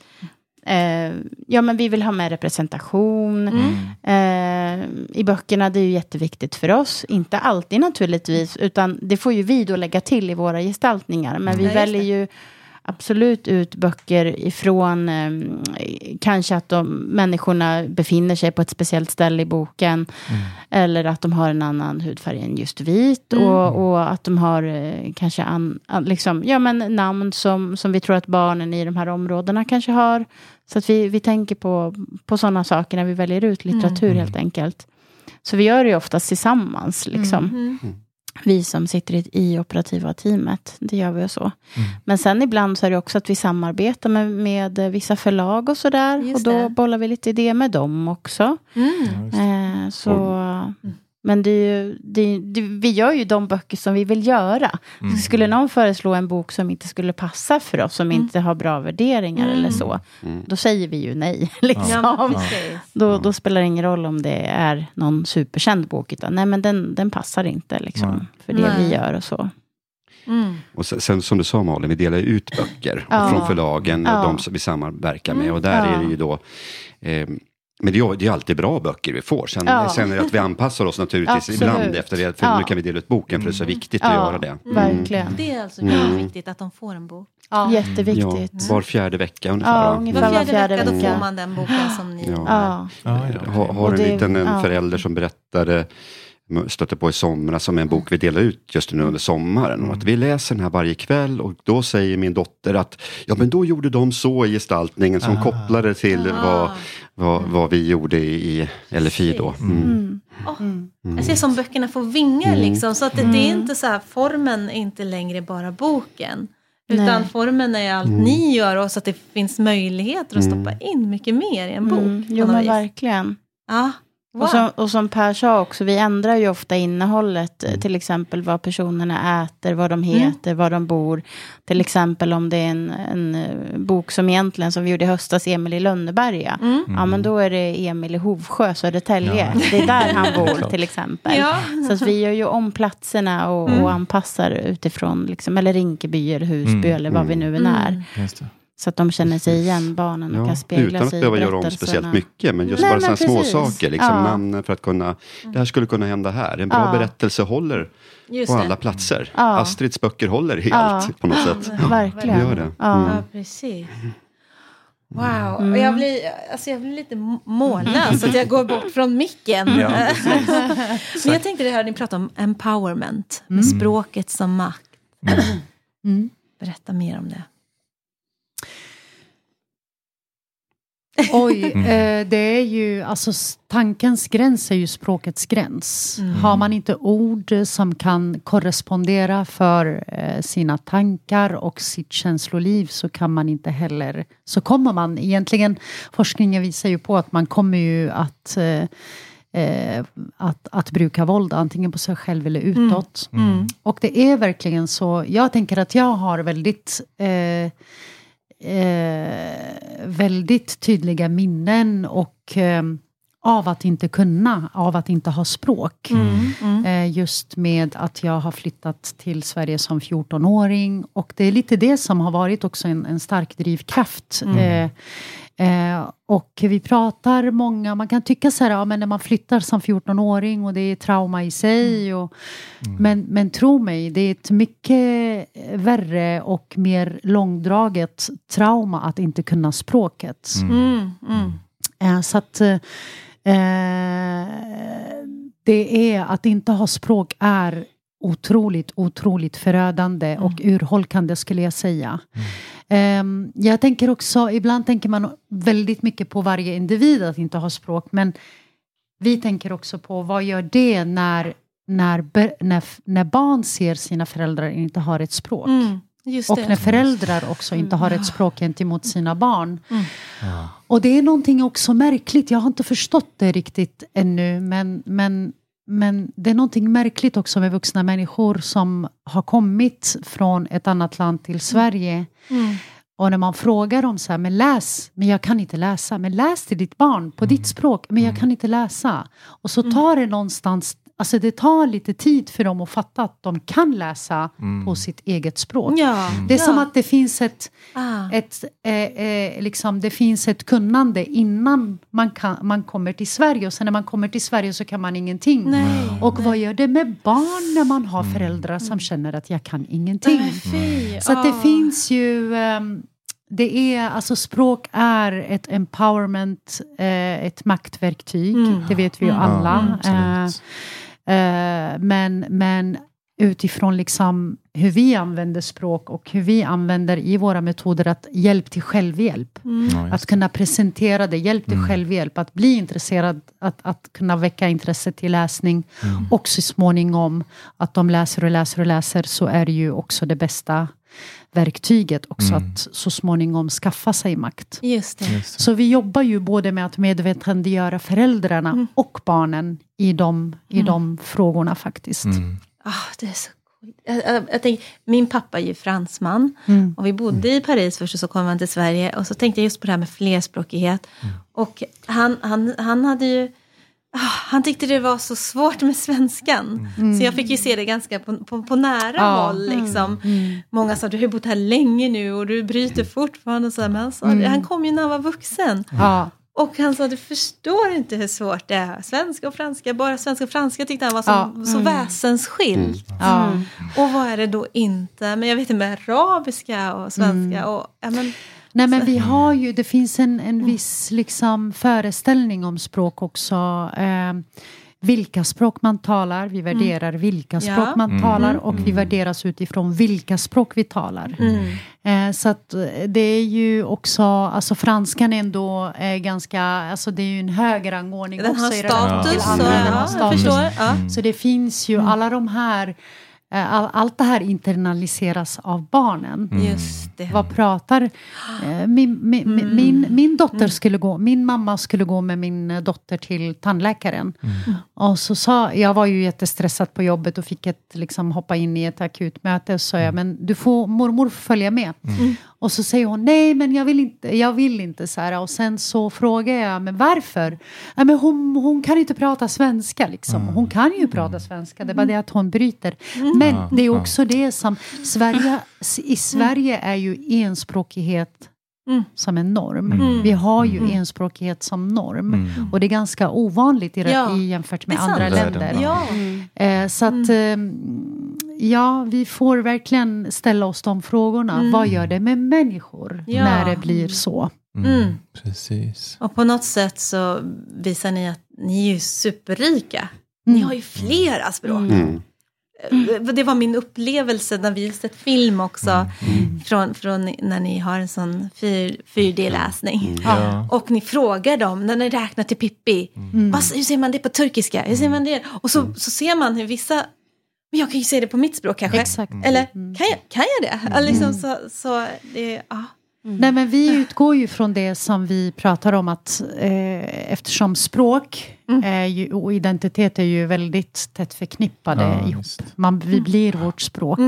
eh, ja, men vi vill ha med representation eh, i böckerna. Det är ju jätteviktigt för oss. Inte alltid naturligtvis, utan det får ju vi då lägga till i våra gestaltningar. Men vi Ja, väljer ju absolut ut böcker ifrån eh, kanske att de människorna befinner sig på ett speciellt ställe i boken. Eller att de har en annan hudfärg än just vit. Och, och att de har eh, kanske an, an, liksom, ja, men namn som, som vi tror att barnen i de här områdena kanske har. Så att vi, vi tänker på, på sådana saker när vi väljer ut litteratur helt enkelt. Så vi gör det ju oftast tillsammans. Liksom. Vi som sitter i, i operativa teamet, det gör vi och så. Men sen ibland så är det också att vi samarbetar med, med vissa förlag och sådär. Och då det. bollar vi lite idéer med dem också. Mm. Eh, så, Men det är ju, det, det, vi gör ju de böcker som vi vill göra. Mm. Skulle någon föreslå en bok som inte skulle passa för oss, som inte har bra värderingar eller så, då säger vi ju nej. (laughs) Liksom. Ja. Då, då spelar det ingen roll om det är någon superkänd bok, utan nej men den, den passar inte liksom, för det Nej. vi gör och så. Mm. Och sen, som du sa Malin, vi delar ut böcker Ja. från förlagen, Ja. de som vi samverkar med. Och där Ja. är det ju då eh, men det är, ju- det är alltid bra böcker vi får. Sen, Ja. sen är det att vi anpassar oss naturligtvis (laughs) Absolut. ibland efter det. För Ja. nu kan vi dela ut boken för det är så viktigt att göra det. Mm. verkligen. Det är alltså väldigt viktigt att de får en bok. Ja. Ja, Jätteviktigt. var fjärde vecka ungefär. Ja, ungefär. Var var fjärde, fjärde vecka, då vecka. får man den boken som ni Ja. Ja. Ja, ja. Har, har en liten en ja. förälder som berättade stötte på i somras som en bok vi delar ut just nu under sommaren. Och att vi läser den här varje kväll och då säger min dotter att ja men då gjorde de så i gestaltningen som kopplade till vad, vad, vad vi gjorde i LFI då. Mm. Jag ser som böckerna får vingar liksom. Så att det, det är inte så här, formen är inte längre bara boken. Utan Nej. formen är allt ni gör och så att det finns möjligheter att stoppa in mycket mer i en bok. Mm. Jo men vis. verkligen. Ja, wow. Och, som, och som Per sa också, vi ändrar ju ofta innehållet. eh, Till exempel vad personerna äter, vad de heter, var de bor. Till exempel om det är en, en eh, bok som egentligen, som vi gjorde i höstas, Emil i Lönneberga. Ja men då är det Emil i Hovsjö, Södertälje. Det är där han bor (laughs) till exempel. Ja. Så att vi gör ju om platserna och, och anpassar utifrån, liksom, eller Rinkeby eller Husby eller vad vi nu än är. Så att de känner sig igen, barnen, och Ja, kan spegla utan att sig i behöva göra om berättelserna. speciellt mycket, men just Nej, bara men sådana små precis. saker, liksom Ja. namnen för att kunna, det här skulle kunna hända här. En bra Ja. berättelse håller Just på det. alla platser. Ja. Astrids böcker håller Ja. allt på något sätt. (laughs) Verkligen. Gör det. Ja. Ja, precis. Wow, och jag blir, alltså jag blir lite mållös så att jag går bort från micken. Ja, (laughs) precis. Men jag tänkte det här, ni pratar om empowerment, med språket som makt. Mm. Berätta mer om det. Oj, eh, det är ju, alltså tankens gräns är ju språkets gräns. Har man inte ord som kan korrespondera för eh, sina tankar och sitt känsloliv så kan man inte heller, så kommer man. Egentligen, forskningen visar ju på att man kommer ju att eh, eh, att, att bruka våld, antingen på sig själv eller utåt. Och det är verkligen så, jag tänker att jag har väldigt eh, eh, väldigt tydliga minnen och eh, av att inte kunna, av att inte ha språk. Eh, just med att jag har flyttat till Sverige som 14-åring. Och det är lite det som har varit också en, en stark drivkraft. Eh, eh, och vi pratar många, man kan tycka så här, ja, men när man flyttar som 14-åring och det är trauma i sig. Och, men, men tro mig, det är ett mycket värre och mer långdraget trauma att inte kunna språket. Mm, mm. Eh, så att eh, eh, det är att inte ha språk är otroligt, otroligt förödande och urholkande skulle jag säga. Ehm, jag tänker också, ibland tänker man väldigt mycket på varje individ att inte ha språk, men vi tänker också på vad gör det när, när, när, när barn ser sina föräldrar inte har ett språk? Mm, just Och det. när föräldrar också inte har ett språk gentemot sina barn. Mm. Och det är någonting också märkligt, jag har inte förstått det riktigt ännu, men, men, men det är någonting märkligt också med vuxna människor som har kommit från ett annat land till Sverige. Mm. Och när man frågar dem så här, men läs, men jag kan inte läsa, men läs till ditt barn på ditt språk, men jag kan inte läsa. Och så tar det någonstans, alltså det tar lite tid för dem att fatta att de kan läsa på sitt eget språk. Ja, Det är ja. som att det finns ett, Ah. ett, eh, eh, liksom, det finns ett kunnande innan man, kan, man kommer till Sverige. Och sen när man kommer till Sverige så kan man ingenting. Nej, och vad gör det med barn när man har föräldrar som känner att jag kan ingenting? Nej, fy. Så att det Ah. finns ju... ehm, det är, alltså språk är ett empowerment, eh, ett maktverktyg. Mm. Det vet vi ju Mm. alla. Ja, Eh, men, men utifrån liksom hur vi använder språk och hur vi använder i våra metoder att hjälp till självhjälp. Mm. Ja, Att kunna presentera det, hjälp till självhjälp, att bli intresserad, att, att kunna väcka intresse till läsning. Och så småningom att de läser och läser och läser så är det ju också det bästa verktyget också att så småningom skaffa sig makt. Just det. Just det. Så vi jobbar ju både med att medvetandegöra föräldrarna och barnen i de, i de frågorna faktiskt. Mm. Ah, det är så coolt. Jag, jag, jag tänker, min pappa är ju fransman Mm. och vi bodde i Paris först och så kom han till Sverige och så tänkte jag just på det här med flerspråkighet. Och han, han, han hade ju han tyckte det var så svårt med svenskan. Så jag fick ju se det ganska på, på, på nära Ja. håll. Liksom. Många sa du har ju bott här länge nu och du bryter fortfarande. Så här, men han, sa, han kom ju när han var vuxen. Ja. Och han sa, du förstår inte hur svårt det är. Svenska och franska, bara svenska och franska tyckte han var så, Ja. så väsensskilt. Ja. Och vad är det då inte? Men jag vet inte med arabiska och svenska. Och, ja, men, Nej men vi har ju, det finns en, en viss liksom föreställning om språk också. Eh, vilka språk man talar, vi värderar vilka Ja. språk man talar och vi värderas utifrån vilka språk vi talar. Eh, så att eh, det är ju också, alltså franskan ändå är ganska, alltså det är ju en hög rangordning den också i till andra. och, Den har ja, status. Ja. Så det finns ju alla de här, eh, allt det här internaliseras av barnen. Just det. Vad pratar... Eh, min, min, Mm. min, min dotter skulle gå, min mamma skulle gå med min eh, dotter till tandläkaren. Och så sa, jag var ju jättestressad på jobbet och fick ett, liksom, hoppa in i ett akutmöte. Och så sa jag, men du får, mormor får följa med. Och så säger hon, nej men jag vill inte, jag vill inte. Så här. Och sen så frågar jag, men varför? Ja, men hon, hon kan inte prata svenska liksom. Hon kan ju prata svenska, det är bara det att hon bryter. Men det är också det som, Sverige, i Sverige är ju enspråkighet Mm. som en norm. Vi har ju enspråkighet som norm. Och det är ganska ovanligt i, Ja, i jämfört med andra länder. Ja. Eh, så att eh, ja, vi får verkligen ställa oss de frågorna. Vad gör det med människor Ja. när det blir så? Mm. Precis. Och på något sätt så visar ni att ni är ju superrika. Ni har ju flera språk. Mm. Det var min upplevelse när vi sett film också. Från, från när ni har en sån fyr, 4D-läsning. Ja. Och ni frågar dem, när ni räknar till Pippi. Vad, hur säger man det på turkiska? Hur säger man det? Och så, så ser man hur vissa... Men jag kan ju säga det på mitt språk kanske. Exakt. Eller kan jag, kan jag det? Liksom, så, så det, ja. Nej, men vi utgår ju från det som vi pratar om att eh, eftersom språk är ju, och identitet är ju väldigt tätt förknippade Ja, ihop. Man, vi blir vårt språk.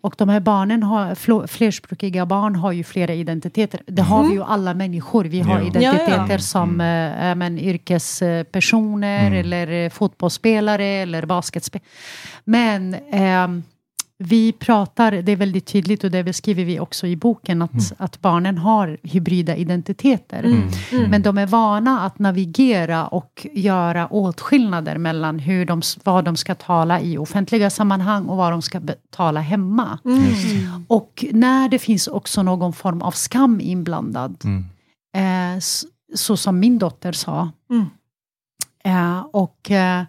Och de här barnen, har, flerspråkiga barn har ju flera identiteter. Det har vi ju alla människor. Vi har Ja. identiteter Ja, ja. som eh, äh, men, yrkespersoner eller eh, fotbollsspelare eller basketspelare. Men ehm, vi pratar, det är väldigt tydligt och det beskriver vi också i boken, att, att barnen har hybrida identiteter. Men de är vana att navigera och göra åtskillnader mellan hur de, vad de ska tala i offentliga sammanhang och vad de ska tala hemma. Och när det finns också någon form av skam inblandad, Mm. eh, s- så som min dotter sa, Mm. eh, och eh,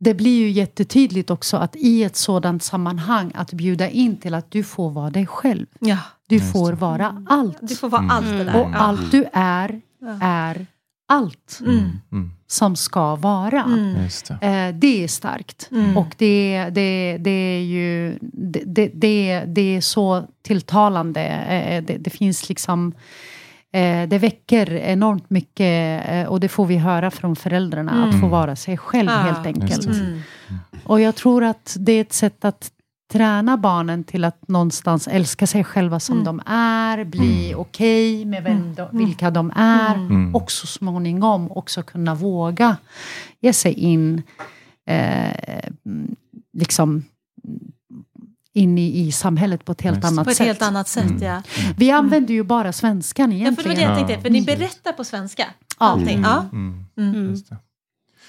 det blir ju jättetydligt också att i ett sådant sammanhang att bjuda in till att du får vara dig själv. Ja, Du får vara allt. du får vara allt det där. Och allt du är, är allt Mm. Mm. som ska vara. Mm. Just det. Eh, det är starkt. Mm. Och det, det, det är ju det, det, det, det är så tilltalande. Eh, det, det finns liksom eh, det väcker enormt mycket eh, och det får vi höra från föräldrarna. Att få vara sig själv Ja. helt enkelt. Mm. Och jag tror att det är ett sätt att träna barnen till att någonstans älska sig själva som Mm. de är, bli okej med vem de, vilka de är Mm. och så småningom också kunna våga ge sig in eh, mm, liksom in i, i samhället på ett helt Just annat På ett sätt. helt annat sätt, ja. Vi använder ju bara svenskan Ja, för det var det egentligen. jag tänkte, för ni berättar på svenska. Ja. Allting. Ja. Mm. Mm.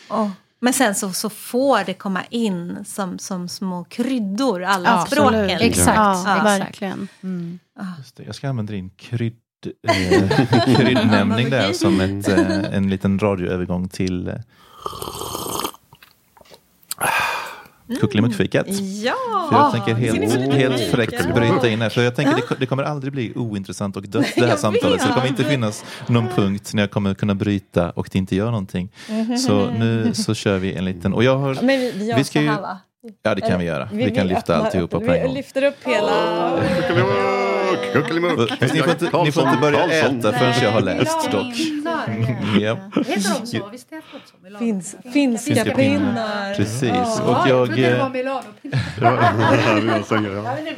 Och, men sen så, så får det komma in som, som små kryddor, alla Ja, språken. absolut. Exakt, Ja, exakt. verkligen. Mm. Just det. Jag ska använda din krydd, (laughs) eh, kryddnämning där som ett, eh, en liten radioövergång till eh, kuckelimuckfikat. Ja! För jag tänker helt, helt fräckt bryta in här. För jag tänker det, det kommer aldrig bli ointressant och dött det här samtalet. Så det kommer inte finnas någon punkt när jag kommer kunna bryta och det inte gör någonting. Så nu så kör vi en liten, och jag har, Men vi, vi gör Vi ska så ju- här va? ja det kan vi göra. Vi vi kan lyfta öppnar- alltihopa på en Vi gång. lyfter upp hela... Kuckelimuck, kuckelimuck. Ni får inte, ni får inte börja äta förrän jag har läst dock. Ja, Heter de så? Visst heter de så? Milano? Finns, finska Finska pinnar. precis. Och Ja, jag trodde det jag, var Milano.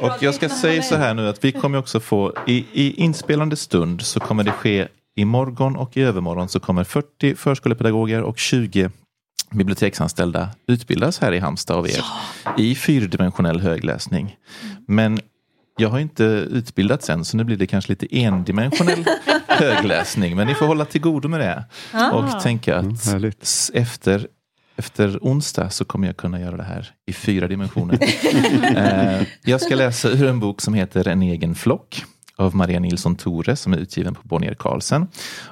(laughs) och jag ska säga så här nu att vi kommer också få, i, i inspelande stund så kommer det ske imorgon och i övermorgon så kommer 40 förskolepedagoger och 20 biblioteksanställda utbildas här i Halmstad av er i fyrdimensionell högläsning. Men jag har inte utbildat sen så nu blir det kanske lite endimensionell (laughs) högläsning. Men ni får hålla till godo med det. Och tänka att s- efter, efter onsdag så kommer jag kunna göra det här i fyra dimensioner. (laughs) eh, jag ska läsa ur en bok som heter En egen flock av Maria Nilsson Tore som är utgiven på Bonnier Carlsen.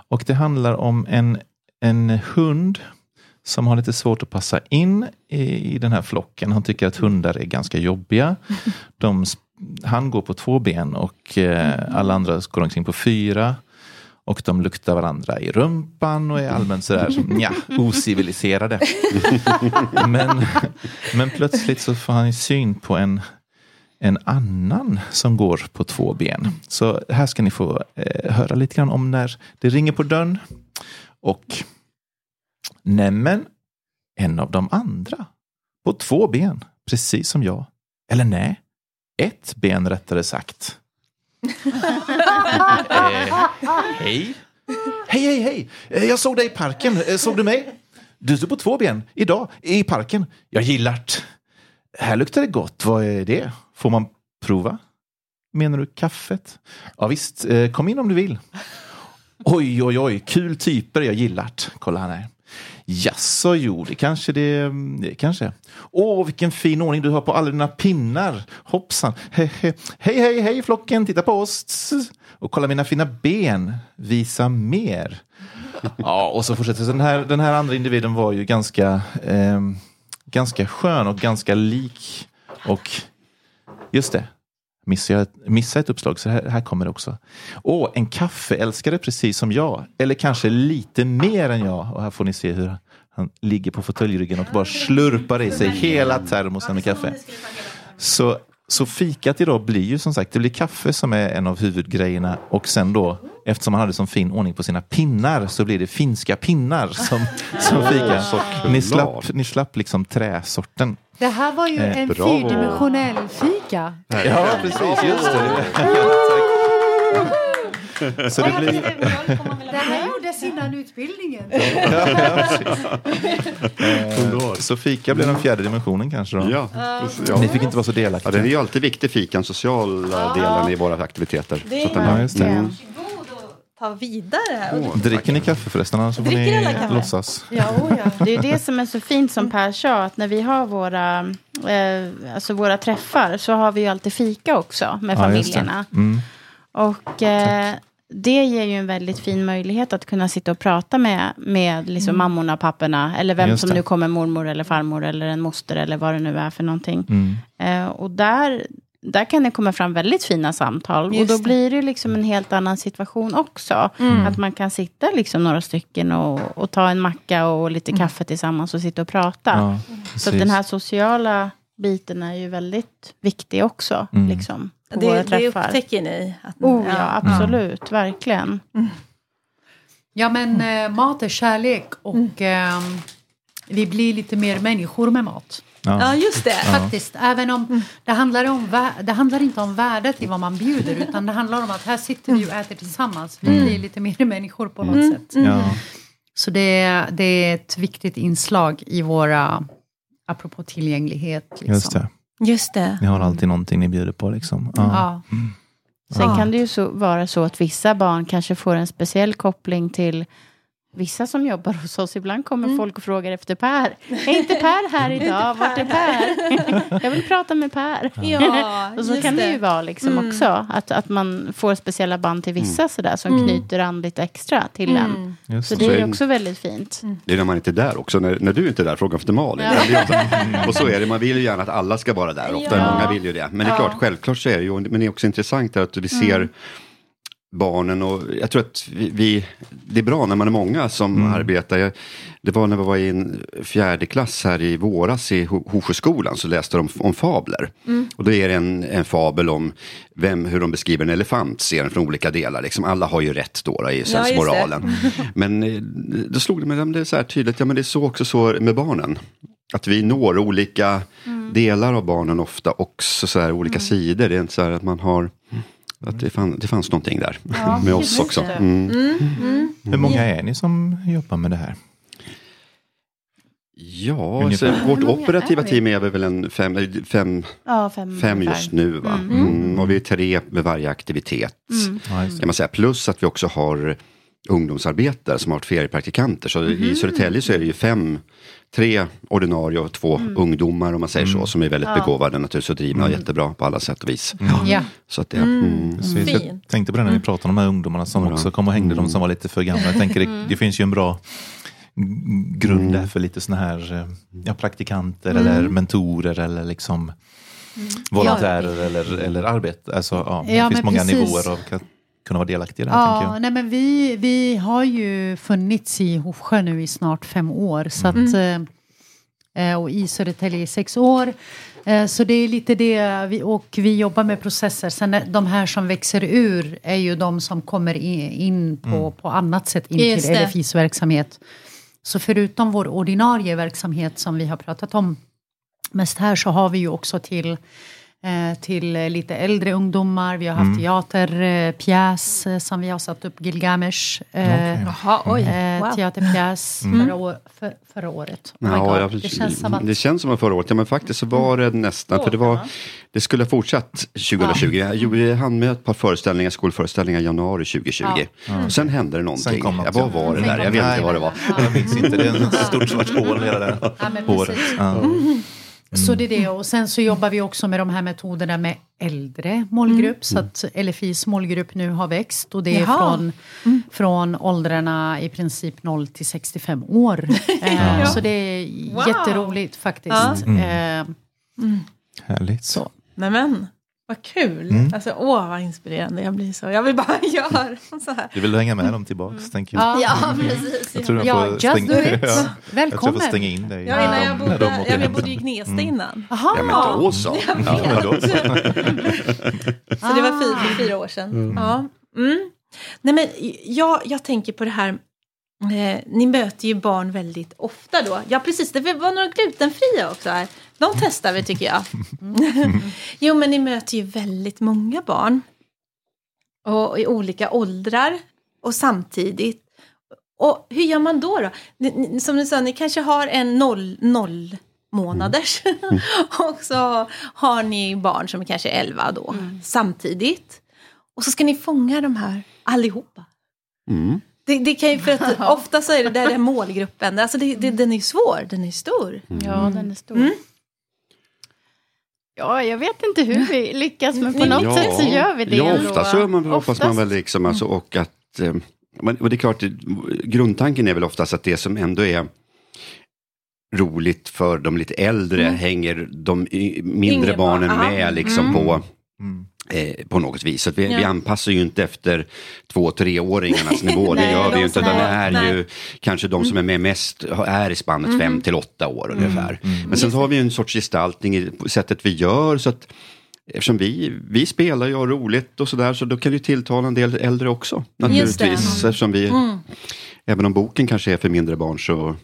Och det handlar om en, en hund som har lite svårt att passa in i, i den här flocken. Han tycker att hundar är ganska jobbiga. (laughs) De, han går på två ben och eh, alla andra går omkring på fyra. Och de luktar varandra i rumpan och är allmänt sådär som, ociviliserade. (laughs) men, men plötsligt så får han ju syn på en, en annan som går på två ben. Så här ska ni få eh, höra lite grann om när det ringer på dörren. Och nämen, en av de andra. På två ben, precis som jag. Eller nej, ett ben rättare sagt. eh, hej. Hej, hej, hej. Eh, Jag såg dig i parken. Eh, Såg du mig? Du står på två ben idag i parken. Jag gillar't. Här luktar det gott. Vad är det? Får man prova? Menar du kaffet? Ja visst, eh, kom in om du vill. Oj, oj, oj, kul typer, jag gillar't. Kolla han här. Jaså, jo, det kanske det, det kanske. Åh, vilken fin ordning du har på alla dina pinnar. Hoppsan. (laughs) He, he. Hej, hej, hej flocken, titta på oss. Tss. Och kolla mina fina ben. Visa mer. (laughs) Ja, och så fortsätter så den här, den här andra individen var ju ganska, eh, ganska skön och ganska lik. Och just det, Missar jag ett, ett uppslag, så här, här kommer det också. Åh, en kaffeälskare precis som jag. Eller kanske lite mer än jag. Och här får ni se hur han ligger på fåtöljryggen och bara slurpar i sig hela termosen med kaffe. Så, så fikat idag blir ju som sagt, det blir kaffe som är en av huvudgrejerna och sen då, eftersom han hade sån fin ordning på sina pinnar, så blir det finska pinnar som, som fika. Ni slapp, ni slapp liksom träsorten. Det här var ju Eh, en bravo. fyrdimensionell fika. Ja, precis, just det. (laughs) (laughs) Så det blir... Det här gjordes innan utbildningen. (laughs) Underbart. Så fika blev den fjärde dimensionen kanske då? Ja, ja. Ni fick inte vara så Ja, den är delaktiga. ju alltid viktig, fikan, sociala delen i våra aktiviteter. Det är Så att den Ja, här, just det. mm. Ta vidare. Och Dricker ni kaffe förresten? Annars får Dricker ni alla kaffe? låtsas. Ja, oh ja. (laughs) Det är det som är så fint som Per sa, att när vi har våra, eh, alltså våra träffar så har vi ju alltid fika också med Ja, familjerna. Mm. Och eh, det ger ju en väldigt fin möjlighet att kunna sitta och prata med, med liksom mammorna, papporna, eller vem som nu kommer, mormor eller farmor eller en moster eller vad det nu är för någonting. Mm. Eh, och där, där kan det komma fram väldigt fina samtal. och Just då det. blir det liksom en helt annan situation också. Att man kan sitta liksom några stycken och, och ta en macka och lite kaffe tillsammans och sitta och prata. Ja, Så den här sociala biten är ju väldigt viktig också. Mm. Liksom, på våra Det, det träffar. upptäcker ni? Att, Oh ja, absolut. Verkligen. Ja, men eh, mat är kärlek och ehm, vi blir lite mer människor med mat. Ja. Ja, just det. Faktiskt, även om det handlar, om, det handlar inte om värdet i vad man bjuder utan det handlar om att här sitter vi och äter tillsammans. Vi blir lite mer människor på något sätt. Ja. Så det, det är ett viktigt inslag i våra, apropå tillgänglighet. Liksom. Just det. Just det. Ni har alltid någonting ni bjuder på. Liksom. Ja. Ja. Sen Ja. kan det ju så, vara så att vissa barn kanske får en speciell koppling till vissa som jobbar hos oss. Ibland kommer folk och frågar efter Per. Är inte Per här (laughs) idag? Vart är Per? (laughs) Jag vill prata med Per. Ja, (laughs) Och så kan det ju det. vara liksom också. Att, att man får speciella band till vissa sådär som knyter an lite extra till en. Just Så det. Så ju är- också väldigt fint. Det är när man inte är där också. När, när du inte är där, fråga efter Malin. Ja. Och så är det, man vill ju gärna att alla ska vara där. Ofta Ja. många vill ju det. Men det är klart, självklart så är det ju. Men det är också intressant att vi ser barnen och jag tror att vi, vi, det är bra när man är många som arbetar. Jag, det var när vi var i en fjärde klass här i våras i Ho- Hovsjöskolan så läste de om fabler. Och då är det en, en fabel om vem, hur de beskriver en elefant, ser den från olika delar. Liksom, alla har ju rätt då, i sensmoralen. (laughs) Men eh, då slog det mig, ja, det är så här tydligt, ja men det är så också så med barnen. Att vi når olika delar av barnen ofta också så här olika sidor. Det är inte så här att man har, att det, fann, det fanns någonting där (laughs) med oss också. det. Mm. Hur många är ni som jobbar med det här? Ja, Ungefär. så vårt operativa är team är väl en fem, fem, Ja, fem, fem just nu. Va? Mm. Och vi är tre med varje aktivitet. Ja, det. kan man säga. Plus att vi också har ungdomsarbetare som har varit feriepraktikanter. Så i Södertälje så är det ju fem, tre ordinarie och två ungdomar om man säger så. Som är väldigt begåvade naturligtvis och drivna och jättebra på alla sätt och vis. Ja. Så att det, mm. Jag tänkte på det när vi pratade om de här ungdomarna som Jodå. också kom och hängde, de som var lite för gamla. Jag tänker det, det finns ju en bra grund där för lite sådana här eh, ja, praktikanter eller mentorer eller liksom volontärer eller, eller arbete. Alltså, ja, det Ja, finns men många precis. nivåer av att kunna vara delaktig i det här. Ja, jag. nej men vi, vi har ju funnits i Hovsjö nu i snart fem år. Så att, eh, och i Södertälje i sex år. Eh, Så det är lite det, vi, och vi jobbar med processer. Sen är de här som växer ur är ju de som kommer in, in på, på annat sätt in Just till. LFIs verksamhet. Så förutom vår ordinarie verksamhet som vi har pratat om mest här så har vi ju också till eh, till eh, lite äldre ungdomar. Vi har haft teaterpjäs eh, som vi har satt upp, Gilgamesh. Eh, Jaha, oj. Wow. Teaterpjäs förra, år, för, förra året. Oh Ja, jag, det känns som att... det känns som att förra året, ja men faktiskt så var det nästan, för det var, det skulle ha fortsatt 2020. Jag gjorde, hann med ett par föreställningar, skolföreställningar i januari 2020. Och sen hände det någonting. Sen ja, vad ja. var det där? Jag vet inte vad det var. Jag minns inte, det är ett stort svart hål hela det Ja, Ja. Så det är det. Och sen så jobbar vi också med de här metoderna med äldre målgrupp. Så att LFIs målgrupp nu har växt. Och det är Jaha. från, från åldrarna i princip 0 till 65 år. (laughs) eh, så det är Wow. jätteroligt faktiskt. Eh, Härligt. så. Nej men, vad kul. Alltså, åh vad inspirerande jag blir så. Jag vill bara (laughs) göra så här. Du vill hänga med dem tillbaks, tänker jag. Ja, precis. Jag tror jag Ja, just stänga, do it. (laughs) Ja, jag tror jag Välkommen. får stänga in dig. Ja, innan jag bodde, de ja, jag bodde i Gnesta innan. Aha. Ja men då så. Ja, men då så. Så det var fyra, fyra år sedan. Ja. Mm. Nej, men jag, jag tänker på det här, eh, ni möter ju barn väldigt ofta då. Ja, precis, det var några glutenfria också här. De testar vi tycker jag. jo, men ni möter ju väldigt många barn. Och i olika åldrar och samtidigt. Och hur gör man då? då? Ni, ni, som ni sa, ni kanske har en noll, noll månaders. (laughs) och så har ni barn som är kanske 11 då, samtidigt. Och så ska ni fånga de här allihopa. Mm. Det, det kan ju, för att (laughs) ofta så är det där den målgruppen, alltså det, det, den är svår, den är stor. Ja, den är stor. Ja, jag vet inte hur vi lyckas, men på något Ja. sätt så gör vi det Ja, ofta så är man, hoppas man väl liksom, alltså, och att, eh, men, och det är klart, grundtanken är väl oftast att det som ändå är roligt för de lite äldre hänger de mindre barn, barnen ja. med liksom på Mm. Eh, på något vis. Så vi, Ja. vi anpassar ju inte efter två treåringarnas (laughs) nivå, det gör vi de ju inte. Utan det är- nej. ju kanske de som är med mest, är i spannet fem till åtta år ungefär. Men sen har vi en sorts gestaltning i sättet vi gör. så att Eftersom vi, vi spelar ju och har roligt och sådär så då kan det ju tilltala en del äldre också. Naturligtvis. Eftersom vi, Även om boken kanske är för mindre barn så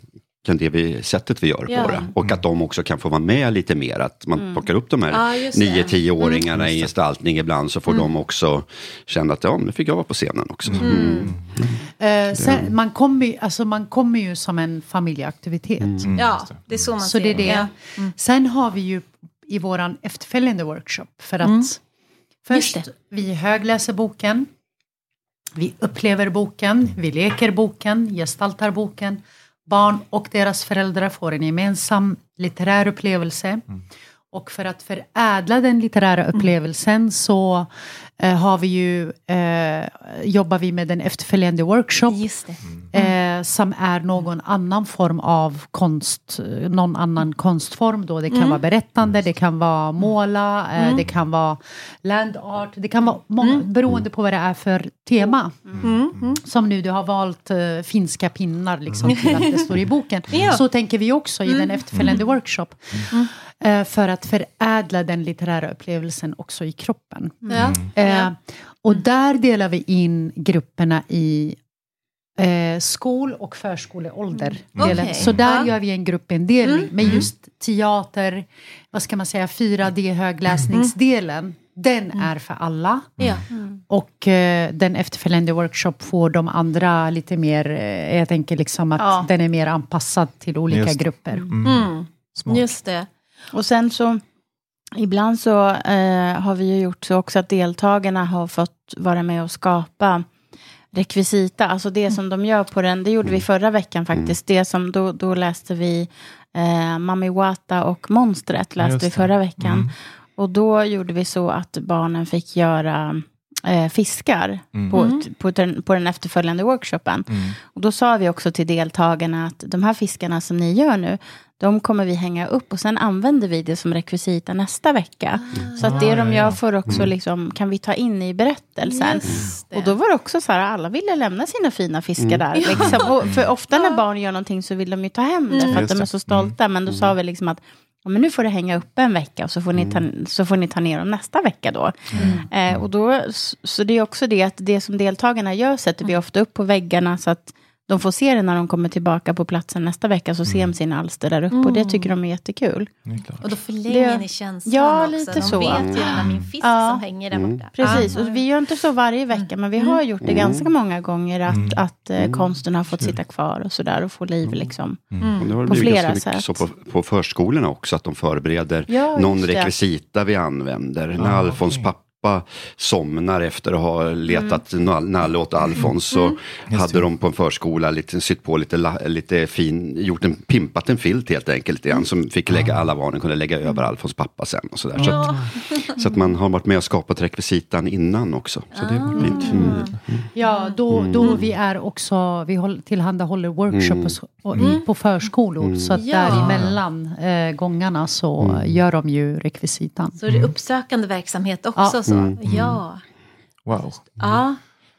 kan det bli sättet vi gör Ja. på det. Och att de också kan få vara med lite mer. Att man plockar upp de här det. 9-10-åringarna i gestaltning ibland så får de också känna att ja, nu fick jag vara på scenen också. Mm. Eh, sen, man, kommer, alltså, man kommer ju som en familjeaktivitet. Mm. Ja, det är så man Så ser det är det. Ja. Sen har vi ju i våran efterföljande workshop för att först vi högläser boken, vi upplever boken, vi leker boken, gestaltar boken. Barn och deras föräldrar får en gemensam litterär upplevelse. Och för att förädla den litterära upplevelsen så har vi ju, eh, jobbar vi med den efterföljande workshop Just det. eh, som är någon annan form av konst, eh, någon annan konstform då. Det kan vara berättande, det kan vara måla, eh, det kan vara land art, det kan vara många, beroende på vad det är för tema. Som nu, du har valt eh, finska pinnar liksom till att det står i boken. (laughs) Ja. Så tänker vi också i den efterföljande workshop. Eh, för att förädla den litterära upplevelsen också i kroppen. Ja. Eh, och där delar vi in grupperna i eh, skol och förskoleålder. Delen. Okej. Så där Ja. gör vi en gruppindelning med just teater, vad ska man säga, 4D högläsningsdelen. Den är för alla. Ja. Och eh, den efterföljande workshop får de andra lite mer, eh, jag tänker liksom att Ja. den är mer anpassad till olika Just grupper. Mm. Just det. Och sen så, ibland så eh, har vi ju gjort så också att deltagarna har fått vara med och skapa rekvisita, alltså det som de gör på den, det gjorde vi förra veckan faktiskt, det som, då, då läste vi eh, Mami Wata och Monstret, läste vi förra veckan. Mm. Och då gjorde vi så att barnen fick göra eh, fiskar Mm. på, på, den, på den efterföljande workshopen. Mm. Och då sa vi också till deltagarna att de här fiskarna som ni gör nu, de kommer vi hänga upp och sen använder vi det som rekvisita nästa vecka. Så att det Ah, de gör får också liksom, kan vi ta in i berättelsen. Och då var det också så här, alla ville lämna sina fina fiskar där. Liksom. Och för ofta när barn gör någonting så vill de ju ta hem det för att de är så stolta. Men då sa vi liksom att ja, men nu får det hänga uppe en vecka och så får, ni ta, så får ni ta ner dem nästa vecka då. Eh, och då. Så det är också det att det som deltagarna gör sätter vi ofta upp på väggarna så att de får se det när de kommer tillbaka på platsen nästa vecka så ser de sina alster där uppe och det tycker de är jättekul. Är. Och då förlänger Det- ni känslan Ja, också. lite De så. vet ju den här min fisk Ja. som hänger där borta. Precis, och vi gör inte så varje vecka, men vi har gjort det ganska många gånger att, att eh, konsten har fått sitta kvar och sådär och få liv liksom. Och det har det På flera sätt. så på, på förskolorna också, att de förbereder Ja, någon rekvisita vi använder. När Alfons pappa somnar efter att ha letat mm. Nalle åt Alfons så hade de på en förskola lite, sytt på lite, lite fin, gjort en, pimpat en filt helt enkelt grann, som fick lägga, alla barnen kunde lägga över Alfons pappa sen. Och sådär. Så, att, (laughs) så att man har varit med och skapat rekvisitan innan också. Så det var fint. Mm. Ja, då, då vi är också, vi håll, tillhandahåller workshop och så- och i, på förskolor. Så att Ja. däremellan eh, gångarna så gör de ju rekvisitan. Så är det uppsökande verksamhet också. Ja. Så. Ja. Wow. ja.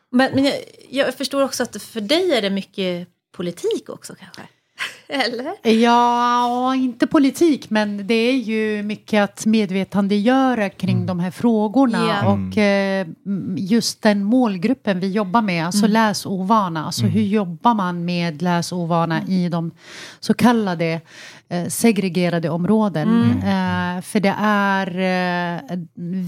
Men, men jag, jag förstår också att för dig är det mycket politik också kanske? (laughs) Eller? Ja, inte politik, men det är ju mycket att medvetandegöra kring de här frågorna. Ja. Och eh, mm, just den målgruppen vi jobbar med, alltså läsovana. Alltså hur jobbar man med läsovana i de så kallade eh, segregerade områden? Eh, för det är, eh,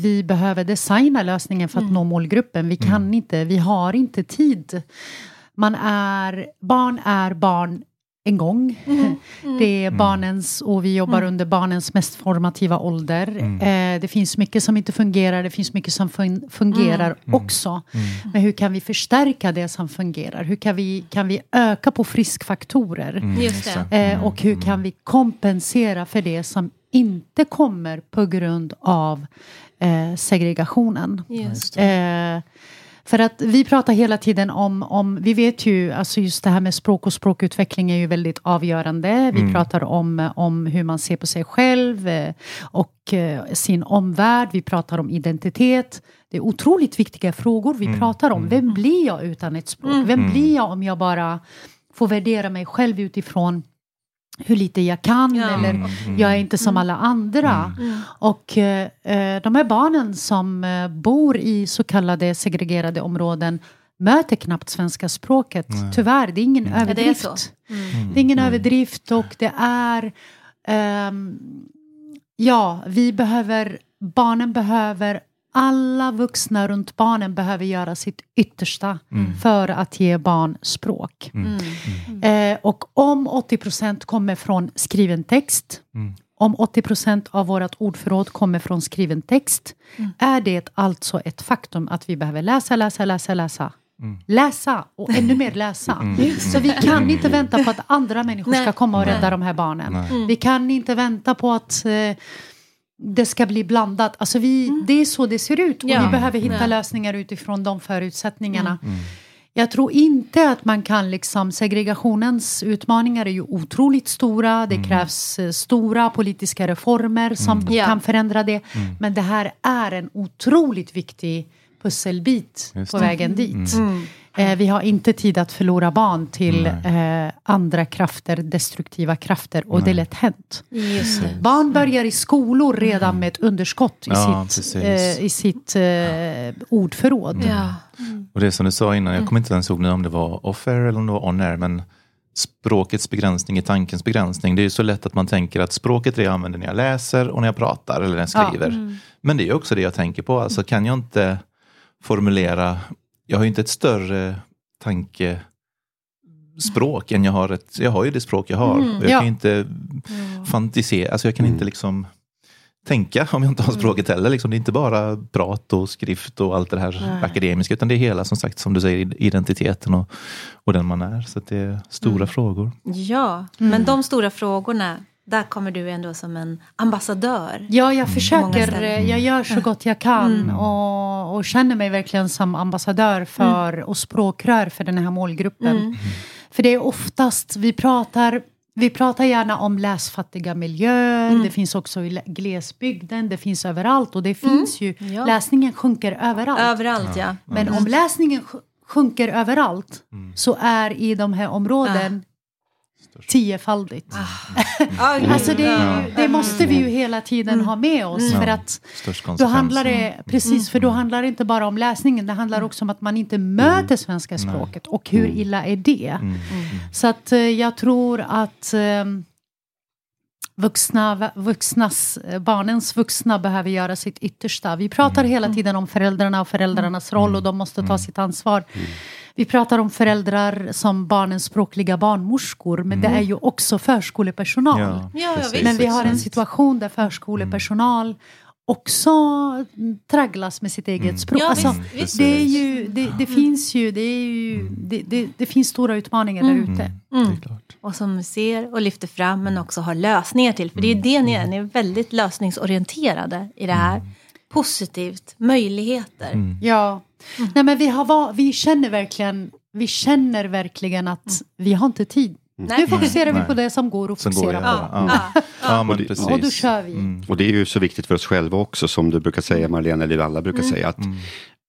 vi behöver designa lösningen för att nå målgruppen. Vi kan inte, vi har inte tid. Man är, barn är barn en gång. (laughs) Det är barnens, och vi jobbar under barnens mest formativa ålder. Eh, det finns mycket som inte fungerar, det finns mycket som fun- fungerar också. Men hur kan vi förstärka det som fungerar? Hur kan vi, kan vi öka på friskfaktorer? Just det. Eh, och hur kan vi kompensera för det som inte kommer på grund av eh, segregationen. För att vi pratar hela tiden om, om, vi vet ju, alltså just det här med språk och språkutveckling är ju väldigt avgörande. Vi pratar om, om hur man ser på sig själv eh, och eh, sin omvärld. Vi pratar om identitet. Det är otroligt viktiga frågor vi pratar om. Vem blir jag utan ett språk? Vem blir jag om jag bara får värdera mig själv utifrån hur lite jag kan Ja. eller jag är inte som alla andra. Och eh, eh, de här barnen som eh, bor i så kallade segregerade områden möter knappt svenska språket. Tyvärr, det är ingen Ja, det är överdrift. så. Det är ingen överdrift och det är... ehm, ja, vi behöver... Barnen behöver... Alla vuxna runt barnen behöver göra sitt yttersta för att ge barn språk. Eh, och om 80 procent kommer från skriven text, om 80 procent av vårt ordförråd kommer från skriven text, är det alltså ett faktum att vi behöver läsa, läsa, läsa, läsa. Läsa och ännu mer läsa. Så vi kan inte vänta på att andra människor ska Nej. komma och rädda de här barnen. Vi kan inte vänta på att eh, det ska bli blandat. Alltså vi, Det är så det ser ut och Ja. vi behöver hitta Ja. lösningar utifrån de förutsättningarna. Jag tror inte att man kan liksom, segregationens utmaningar är ju otroligt stora. Det krävs eh, stora politiska reformer som Ja. kan förändra det. Men det här är en otroligt viktig pusselbit på vägen dit. Eh, vi har inte tid att förlora barn till eh, andra krafter, destruktiva krafter och det är lätt hänt. Just det. Barn börjar i skolor redan med ett underskott i Ja, sitt, eh, i sitt eh, ordförråd. Ja. Och det som du sa innan, jag kommer inte ens ihåg nu om det var off-air eller om det var on-air, men språkets begränsning är tankens begränsning. Det är ju så lätt att man tänker att språket är det jag använder när jag läser och när jag pratar eller när jag skriver. Men det är också det jag tänker på. Alltså kan jag inte formulera, jag har ju inte ett större tankespråk än jag har ett, jag har ju det språk jag har. Och jag Ja. kan inte fantisera, alltså jag kan inte liksom tänka om jag inte har språket heller. Liksom, det är inte bara prat och skrift och allt det här akademiska, utan det är hela, som sagt, som du säger, identiteten och, och den man är. Så att det är stora frågor. ja, men de stora frågorna, där kommer du ändå som en ambassadör. Ja, jag Många försöker. Jag gör så gott jag kan och, och känner mig verkligen som ambassadör för och språkrör för den här målgruppen. För det är oftast, vi pratar, vi pratar gärna om läsfattiga miljöer, det finns också i glesbygden, det finns överallt och det finns ju, Ja. läsningen sjunker överallt. Överallt, ja. Men om läsningen sj- sjunker överallt så är i de här områden tiofaldigt. (laughs) Ja, Alltså det, ju, det måste vi ju hela tiden ha med oss. För att då handlar det, precis, för då handlar det inte bara om läsningen, det handlar också om att man inte möter svenska språket. Och hur illa är det? Så att eh, jag tror att eh, vuxna, vuxnas, eh, barnens vuxna behöver göra sitt yttersta. Vi pratar hela tiden om föräldrarna och föräldrarnas roll och de måste ta sitt ansvar. Vi pratar om föräldrar som barnens språkliga barnmorskor, men det är ju också förskolepersonal. Ja, Ja, precis. Men vi har en situation där förskolepersonal också tragglas med sitt eget språk. Ja, alltså, visst, visst. Det, är ju, det, det finns ju, det, är ju det, det, det finns stora utmaningar där ute. Är klart. Och som ser och lyfter fram men också har lösningar till. För det är ju det ni är, ni är väldigt lösningsorienterade i det här. Positivt, möjligheter. Ja. Nej, men vi, har, vi, känner verkligen, vi känner verkligen att vi har inte tid. Nej. Nu fokuserar vi Nej. på det som går att fokusera på. Ja. Ja, det- precis. Och då kör vi. Mm. Och det är ju så viktigt för oss själva också, som du brukar säga Marlena, eller alla brukar säga, att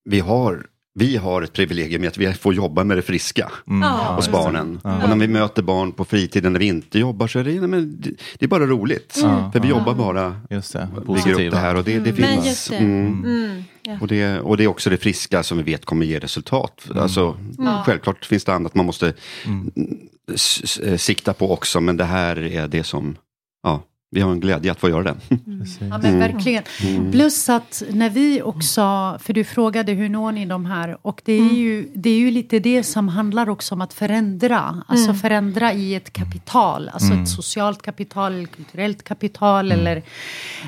vi har vi har ett privilegium i att vi får jobba med det friska Ja. hos barnen. Och när vi möter barn på fritiden när vi inte jobbar så är det, men det, är bara roligt. För vi jobbar bara, Just det, bygger upp det här och det, det Men finns. Mm. Mm. Ja. Och, det, och det är också det friska som vi vet kommer ge resultat. Alltså, Självklart finns det annat man måste eh, sikta på också, men det här är det som, ja, vi har en glädje att få göra det. (laughs) Precis. Ja, men verkligen. Plus att när vi också, för du frågade hur når ni de här och det är, ju, det är ju lite det som handlar också om att förändra. Alltså förändra i ett kapital, alltså ett socialt kapital, kulturellt kapital eller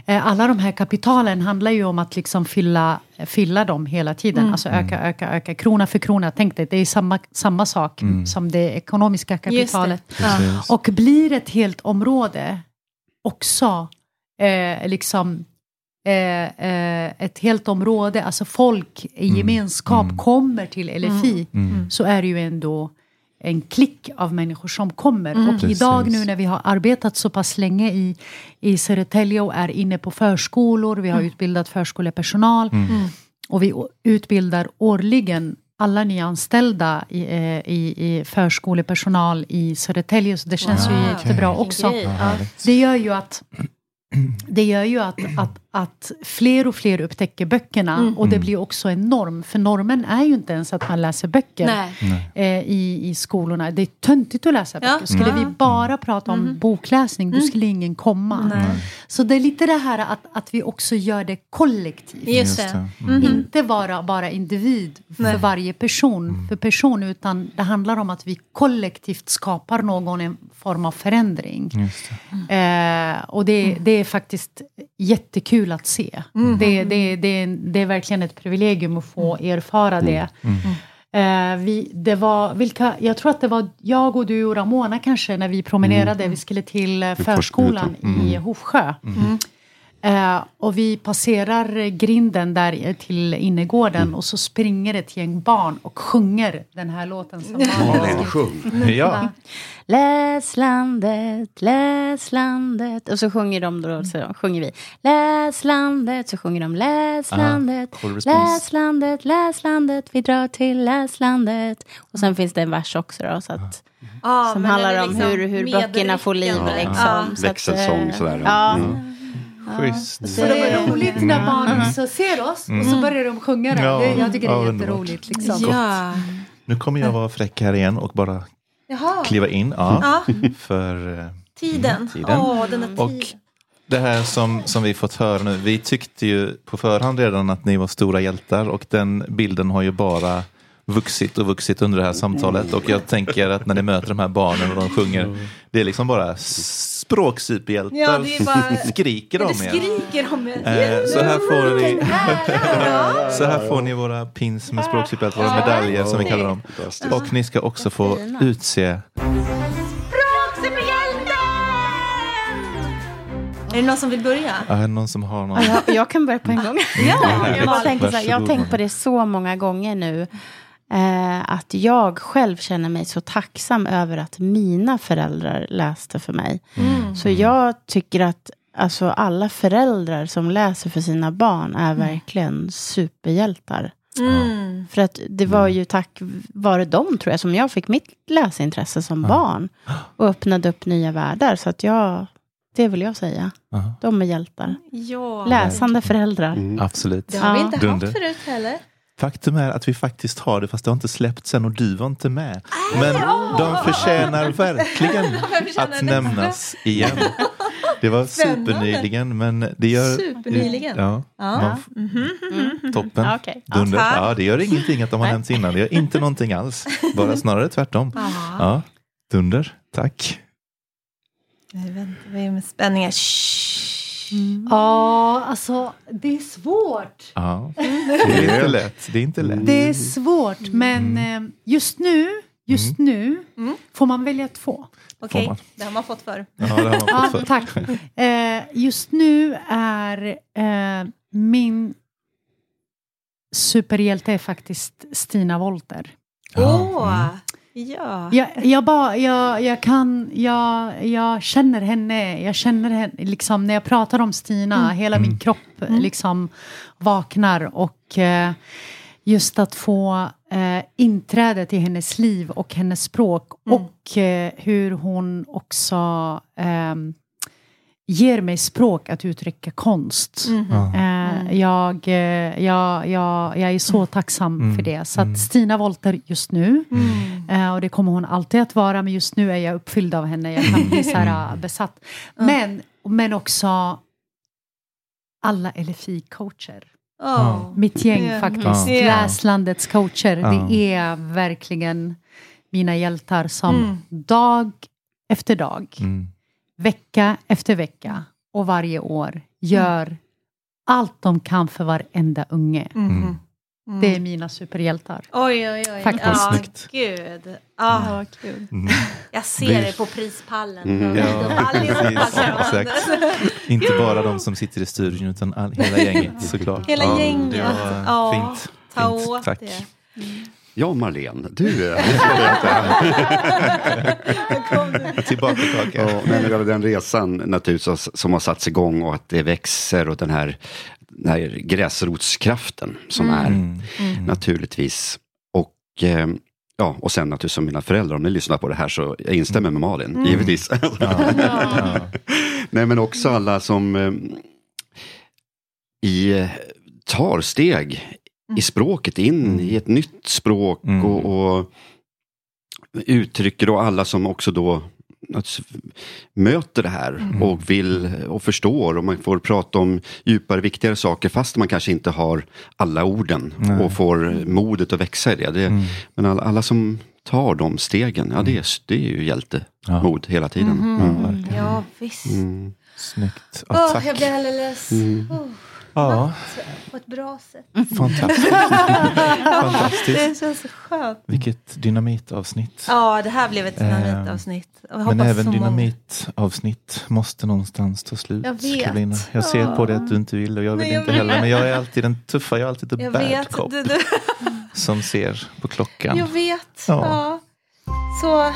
eh, alla de här kapitalen handlar ju om att liksom fylla, fylla dem hela tiden. Alltså öka, öka, öka, krona för krona. Tänk dig, det är samma, samma sak som det ekonomiska Just det. kapitalet. Ja. Och blir ett helt område också eh, liksom eh, eh, ett helt område, alltså folk i gemenskap kommer till LFI Mm. så är det ju ändå en klick av människor som kommer. Och Precis. idag nu när vi har arbetat så pass länge i, i Södertälje och är inne på förskolor, vi har utbildat förskolepersonal och vi utbildar årligen alla nyanställda i, eh, i, i förskolepersonal i Södertälje. Så det känns ju jättebra Vilken också. Det gör ju att det gör ju att, att, att fler och fler upptäcker böckerna och det blir också en norm. För normen är ju inte ens att man läser böcker Nej. eh, i, i skolorna. Det är töntigt att läsa Ja. böcker. Skulle Mm. vi bara prata om bokläsning då skulle ingen komma. Så det är lite det här att, att vi också gör det kollektivt. Just det. det. Inte vara bara individ för Nej. varje person, för person utan det handlar om att vi kollektivt skapar någon en form av förändring. Just det. Eh, och det, det är faktiskt jättekul att se. Det, det, det, det är verkligen ett privilegium att få erfara det. Eh, vi, det var, vilka, jag tror att det var jag och du och Ramona kanske när vi promenerade. Vi skulle till eh, förskolan i Hovsjö. Eh, och vi passerar grinden där till innergården och så springer ett gäng barn och sjunger den här låten som Malin Ja, sjung. (laughs) Ja, Läs landet, läs landet. Och så sjunger de då, så sjunger vi. Läs landet, så sjunger de läs Ah, landet. Läs landet, läs landet, vi drar till läs landet. Och sen finns det en vers också då, så att, Ja, som handlar om liksom hur, hur böckerna får liv. Liksom. Ja. Växelsång eh, sådär. Ja. Mm. Schysst. Så det är roligt när barnen så ser oss och så börjar de sjunga det. Ja, Jag tycker det ja, är underbart. jätteroligt. Liksom. Ja. Nu kommer jag vara fräck här igen och bara Jaha. kliva in. Ja, Ja, för eh, tiden. Tiden. Åh, den där tiden. Och det här som, som vi fått höra nu, vi tyckte ju på förhand redan att ni var stora hjältar och den bilden har ju bara vuxit och vuxit under det här samtalet och jag tänker att när ni möter de här barnen och de sjunger, det är liksom bara språksuperhjältar, Ja, bara... skriker de Det er. skriker om er. Eh, så här får ni (laughs) Så här får ni våra pins med språksuperhjältar, våra medaljer som vi kallar dem. Och ni ska också få utse Är det någon som vill börja? Ja, är det någon som har någon? Ja, jag kan börja på en gång. Ja, (laughs) jag, bara tänker så här, jag har tänkt på det så många gånger nu. Eh, att jag själv känner mig så tacksam över att mina föräldrar läste för mig. Mm. Så jag tycker att alltså, alla föräldrar som läser för sina barn är verkligen superhjältar. Mm. För att det var ju tack vare dem tror jag som jag fick mitt läsintresse som barn. (gasps) Och öppnade upp nya världar. Så att jag, det vill jag säga. Ja, De är hjältar. Ja. Läsande föräldrar. absolut. Det har vi inte Dunder. haft förut heller. Faktum är att vi faktiskt har det fast det har inte släppts sen och du var inte med. Men de förtjänar verkligen (laughs) att nämnas igen. Det var supernyligen men det gör... Supernyligen. Ja, Ja. man f- toppen. Ja, okej. Ja, Dunder. Ja, det gör ingenting att de har nämnts innan. Det gör inte någonting alls. Bara snarare tvärtom. Ja, dunder. Tack. Nu väntar vi med spänning. Shh. Ja, alltså det är svårt. Ja. (laughs) Det är inte lätt. Det är inte lätt. Det är svårt, men eh, just nu, just nu får man välja två. Okej, man. det har man fått för. Ja, det har man Ja, fått för. tack. Eh, just nu är eh, min superhjälte är faktiskt Stina Wolter. Åh! Ja. Jag, jag, bara, jag, jag kan, jag, jag känner henne, jag känner henne, liksom när jag pratar om Stina, hela min kropp liksom vaknar och eh, just att få eh, inträde till hennes liv och hennes språk och eh, hur hon också ehm, ger mig språk att uttrycka konst. Eh, jag, eh, jag, jag, jag är så tacksam för det. Så att Stina Wolter just nu, eh, och det kommer hon alltid att vara, men just nu är jag uppfylld av henne. Jag kan bli så här eh, besatt. Men, men också alla LFI-coacher. Åh. Mitt gäng Ja. faktiskt. Ja. Läslandets coacher. Ja. Det är verkligen mina hjältar som dag efter dag, Mm. Vecka efter vecka och varje år gör allt de kan för varenda unge. Mhm. Det är mina superhjältar. Oj, oj, oj. Faktiskt. Ja, Snyggt. gud. Ja, Ja, kul. Mm. jag ser det på prispallen. Mm. Ja, precis. Exakt. (laughs) Inte bara de som sitter i studion utan all, hela gänget såklart. (laughs) Hela gänget. Ja, fint. Ta fint. åt Tack. det. Ja, Marlene, du. eh, (laughs) Tillbaka Ja, nej, men den resan naturligtvis som har satts igång och att det växer och den här, den här gräsrotskraften som är Mm. naturligtvis. Och, eh, ja, och sen naturligtvis som mina föräldrar, om ni lyssnar på det här så jag instämmer med Malin, givetvis. Ja. (laughs) Nej men också alla som eh, i, eh, tar steg i språket in i ett nytt språk Mm. och, och uttrycker och alla som också då möter det här och vill och förstår och man får prata om djupare, viktigare saker fast man kanske inte har alla orden Nej. och får modet att växa i det. det Mm. Men alla, alla som tar de stegen, ja det är, det är ju hjältemod hela tiden. Mm. Ja, visst. Mm. Snyggt. Ja, tack. jag blir alldeles... Mm. Oh, Ja, på ett bra sätt. fantastiskt. (laughs) Det fantastiskt. känns så skönt. Vilket dynamitavsnitt. Ja, det här blev ett dynamitavsnitt. Jag Men även dynamitavsnitt måste någonstans ta slut. Jag vet. Karolina. Jag ser på dig att du inte vill och jag vill jag inte vet. heller. Men jag är alltid den tuffa, jag är alltid the Jag bad vet. cop Du, du, (laughs) som ser på klockan. jag vet. Ja. Ja. Så,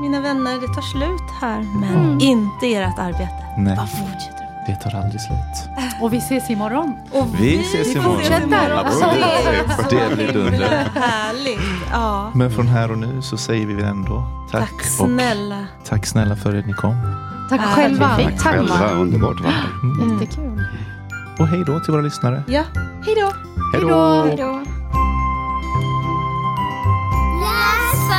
mina vänner, det tar slut här. Men inte ert arbete. Nej, Bara fortsätter. Det tar aldrig slut. Och vi ses imorgon. Och vi, vi ses imorgon. Vi fortsätter. Alltså, det, blir dunder. (laughs) Härligt. Ja. Men från här och nu så säger vi väl ändå tack. Tack snälla. tack snälla för att ni kom. Tack äh, själva. Tack, själva. Underbart var det. Mm. Jättekul. Och hej då till våra lyssnare. Ja, hej då. Hej då. Läs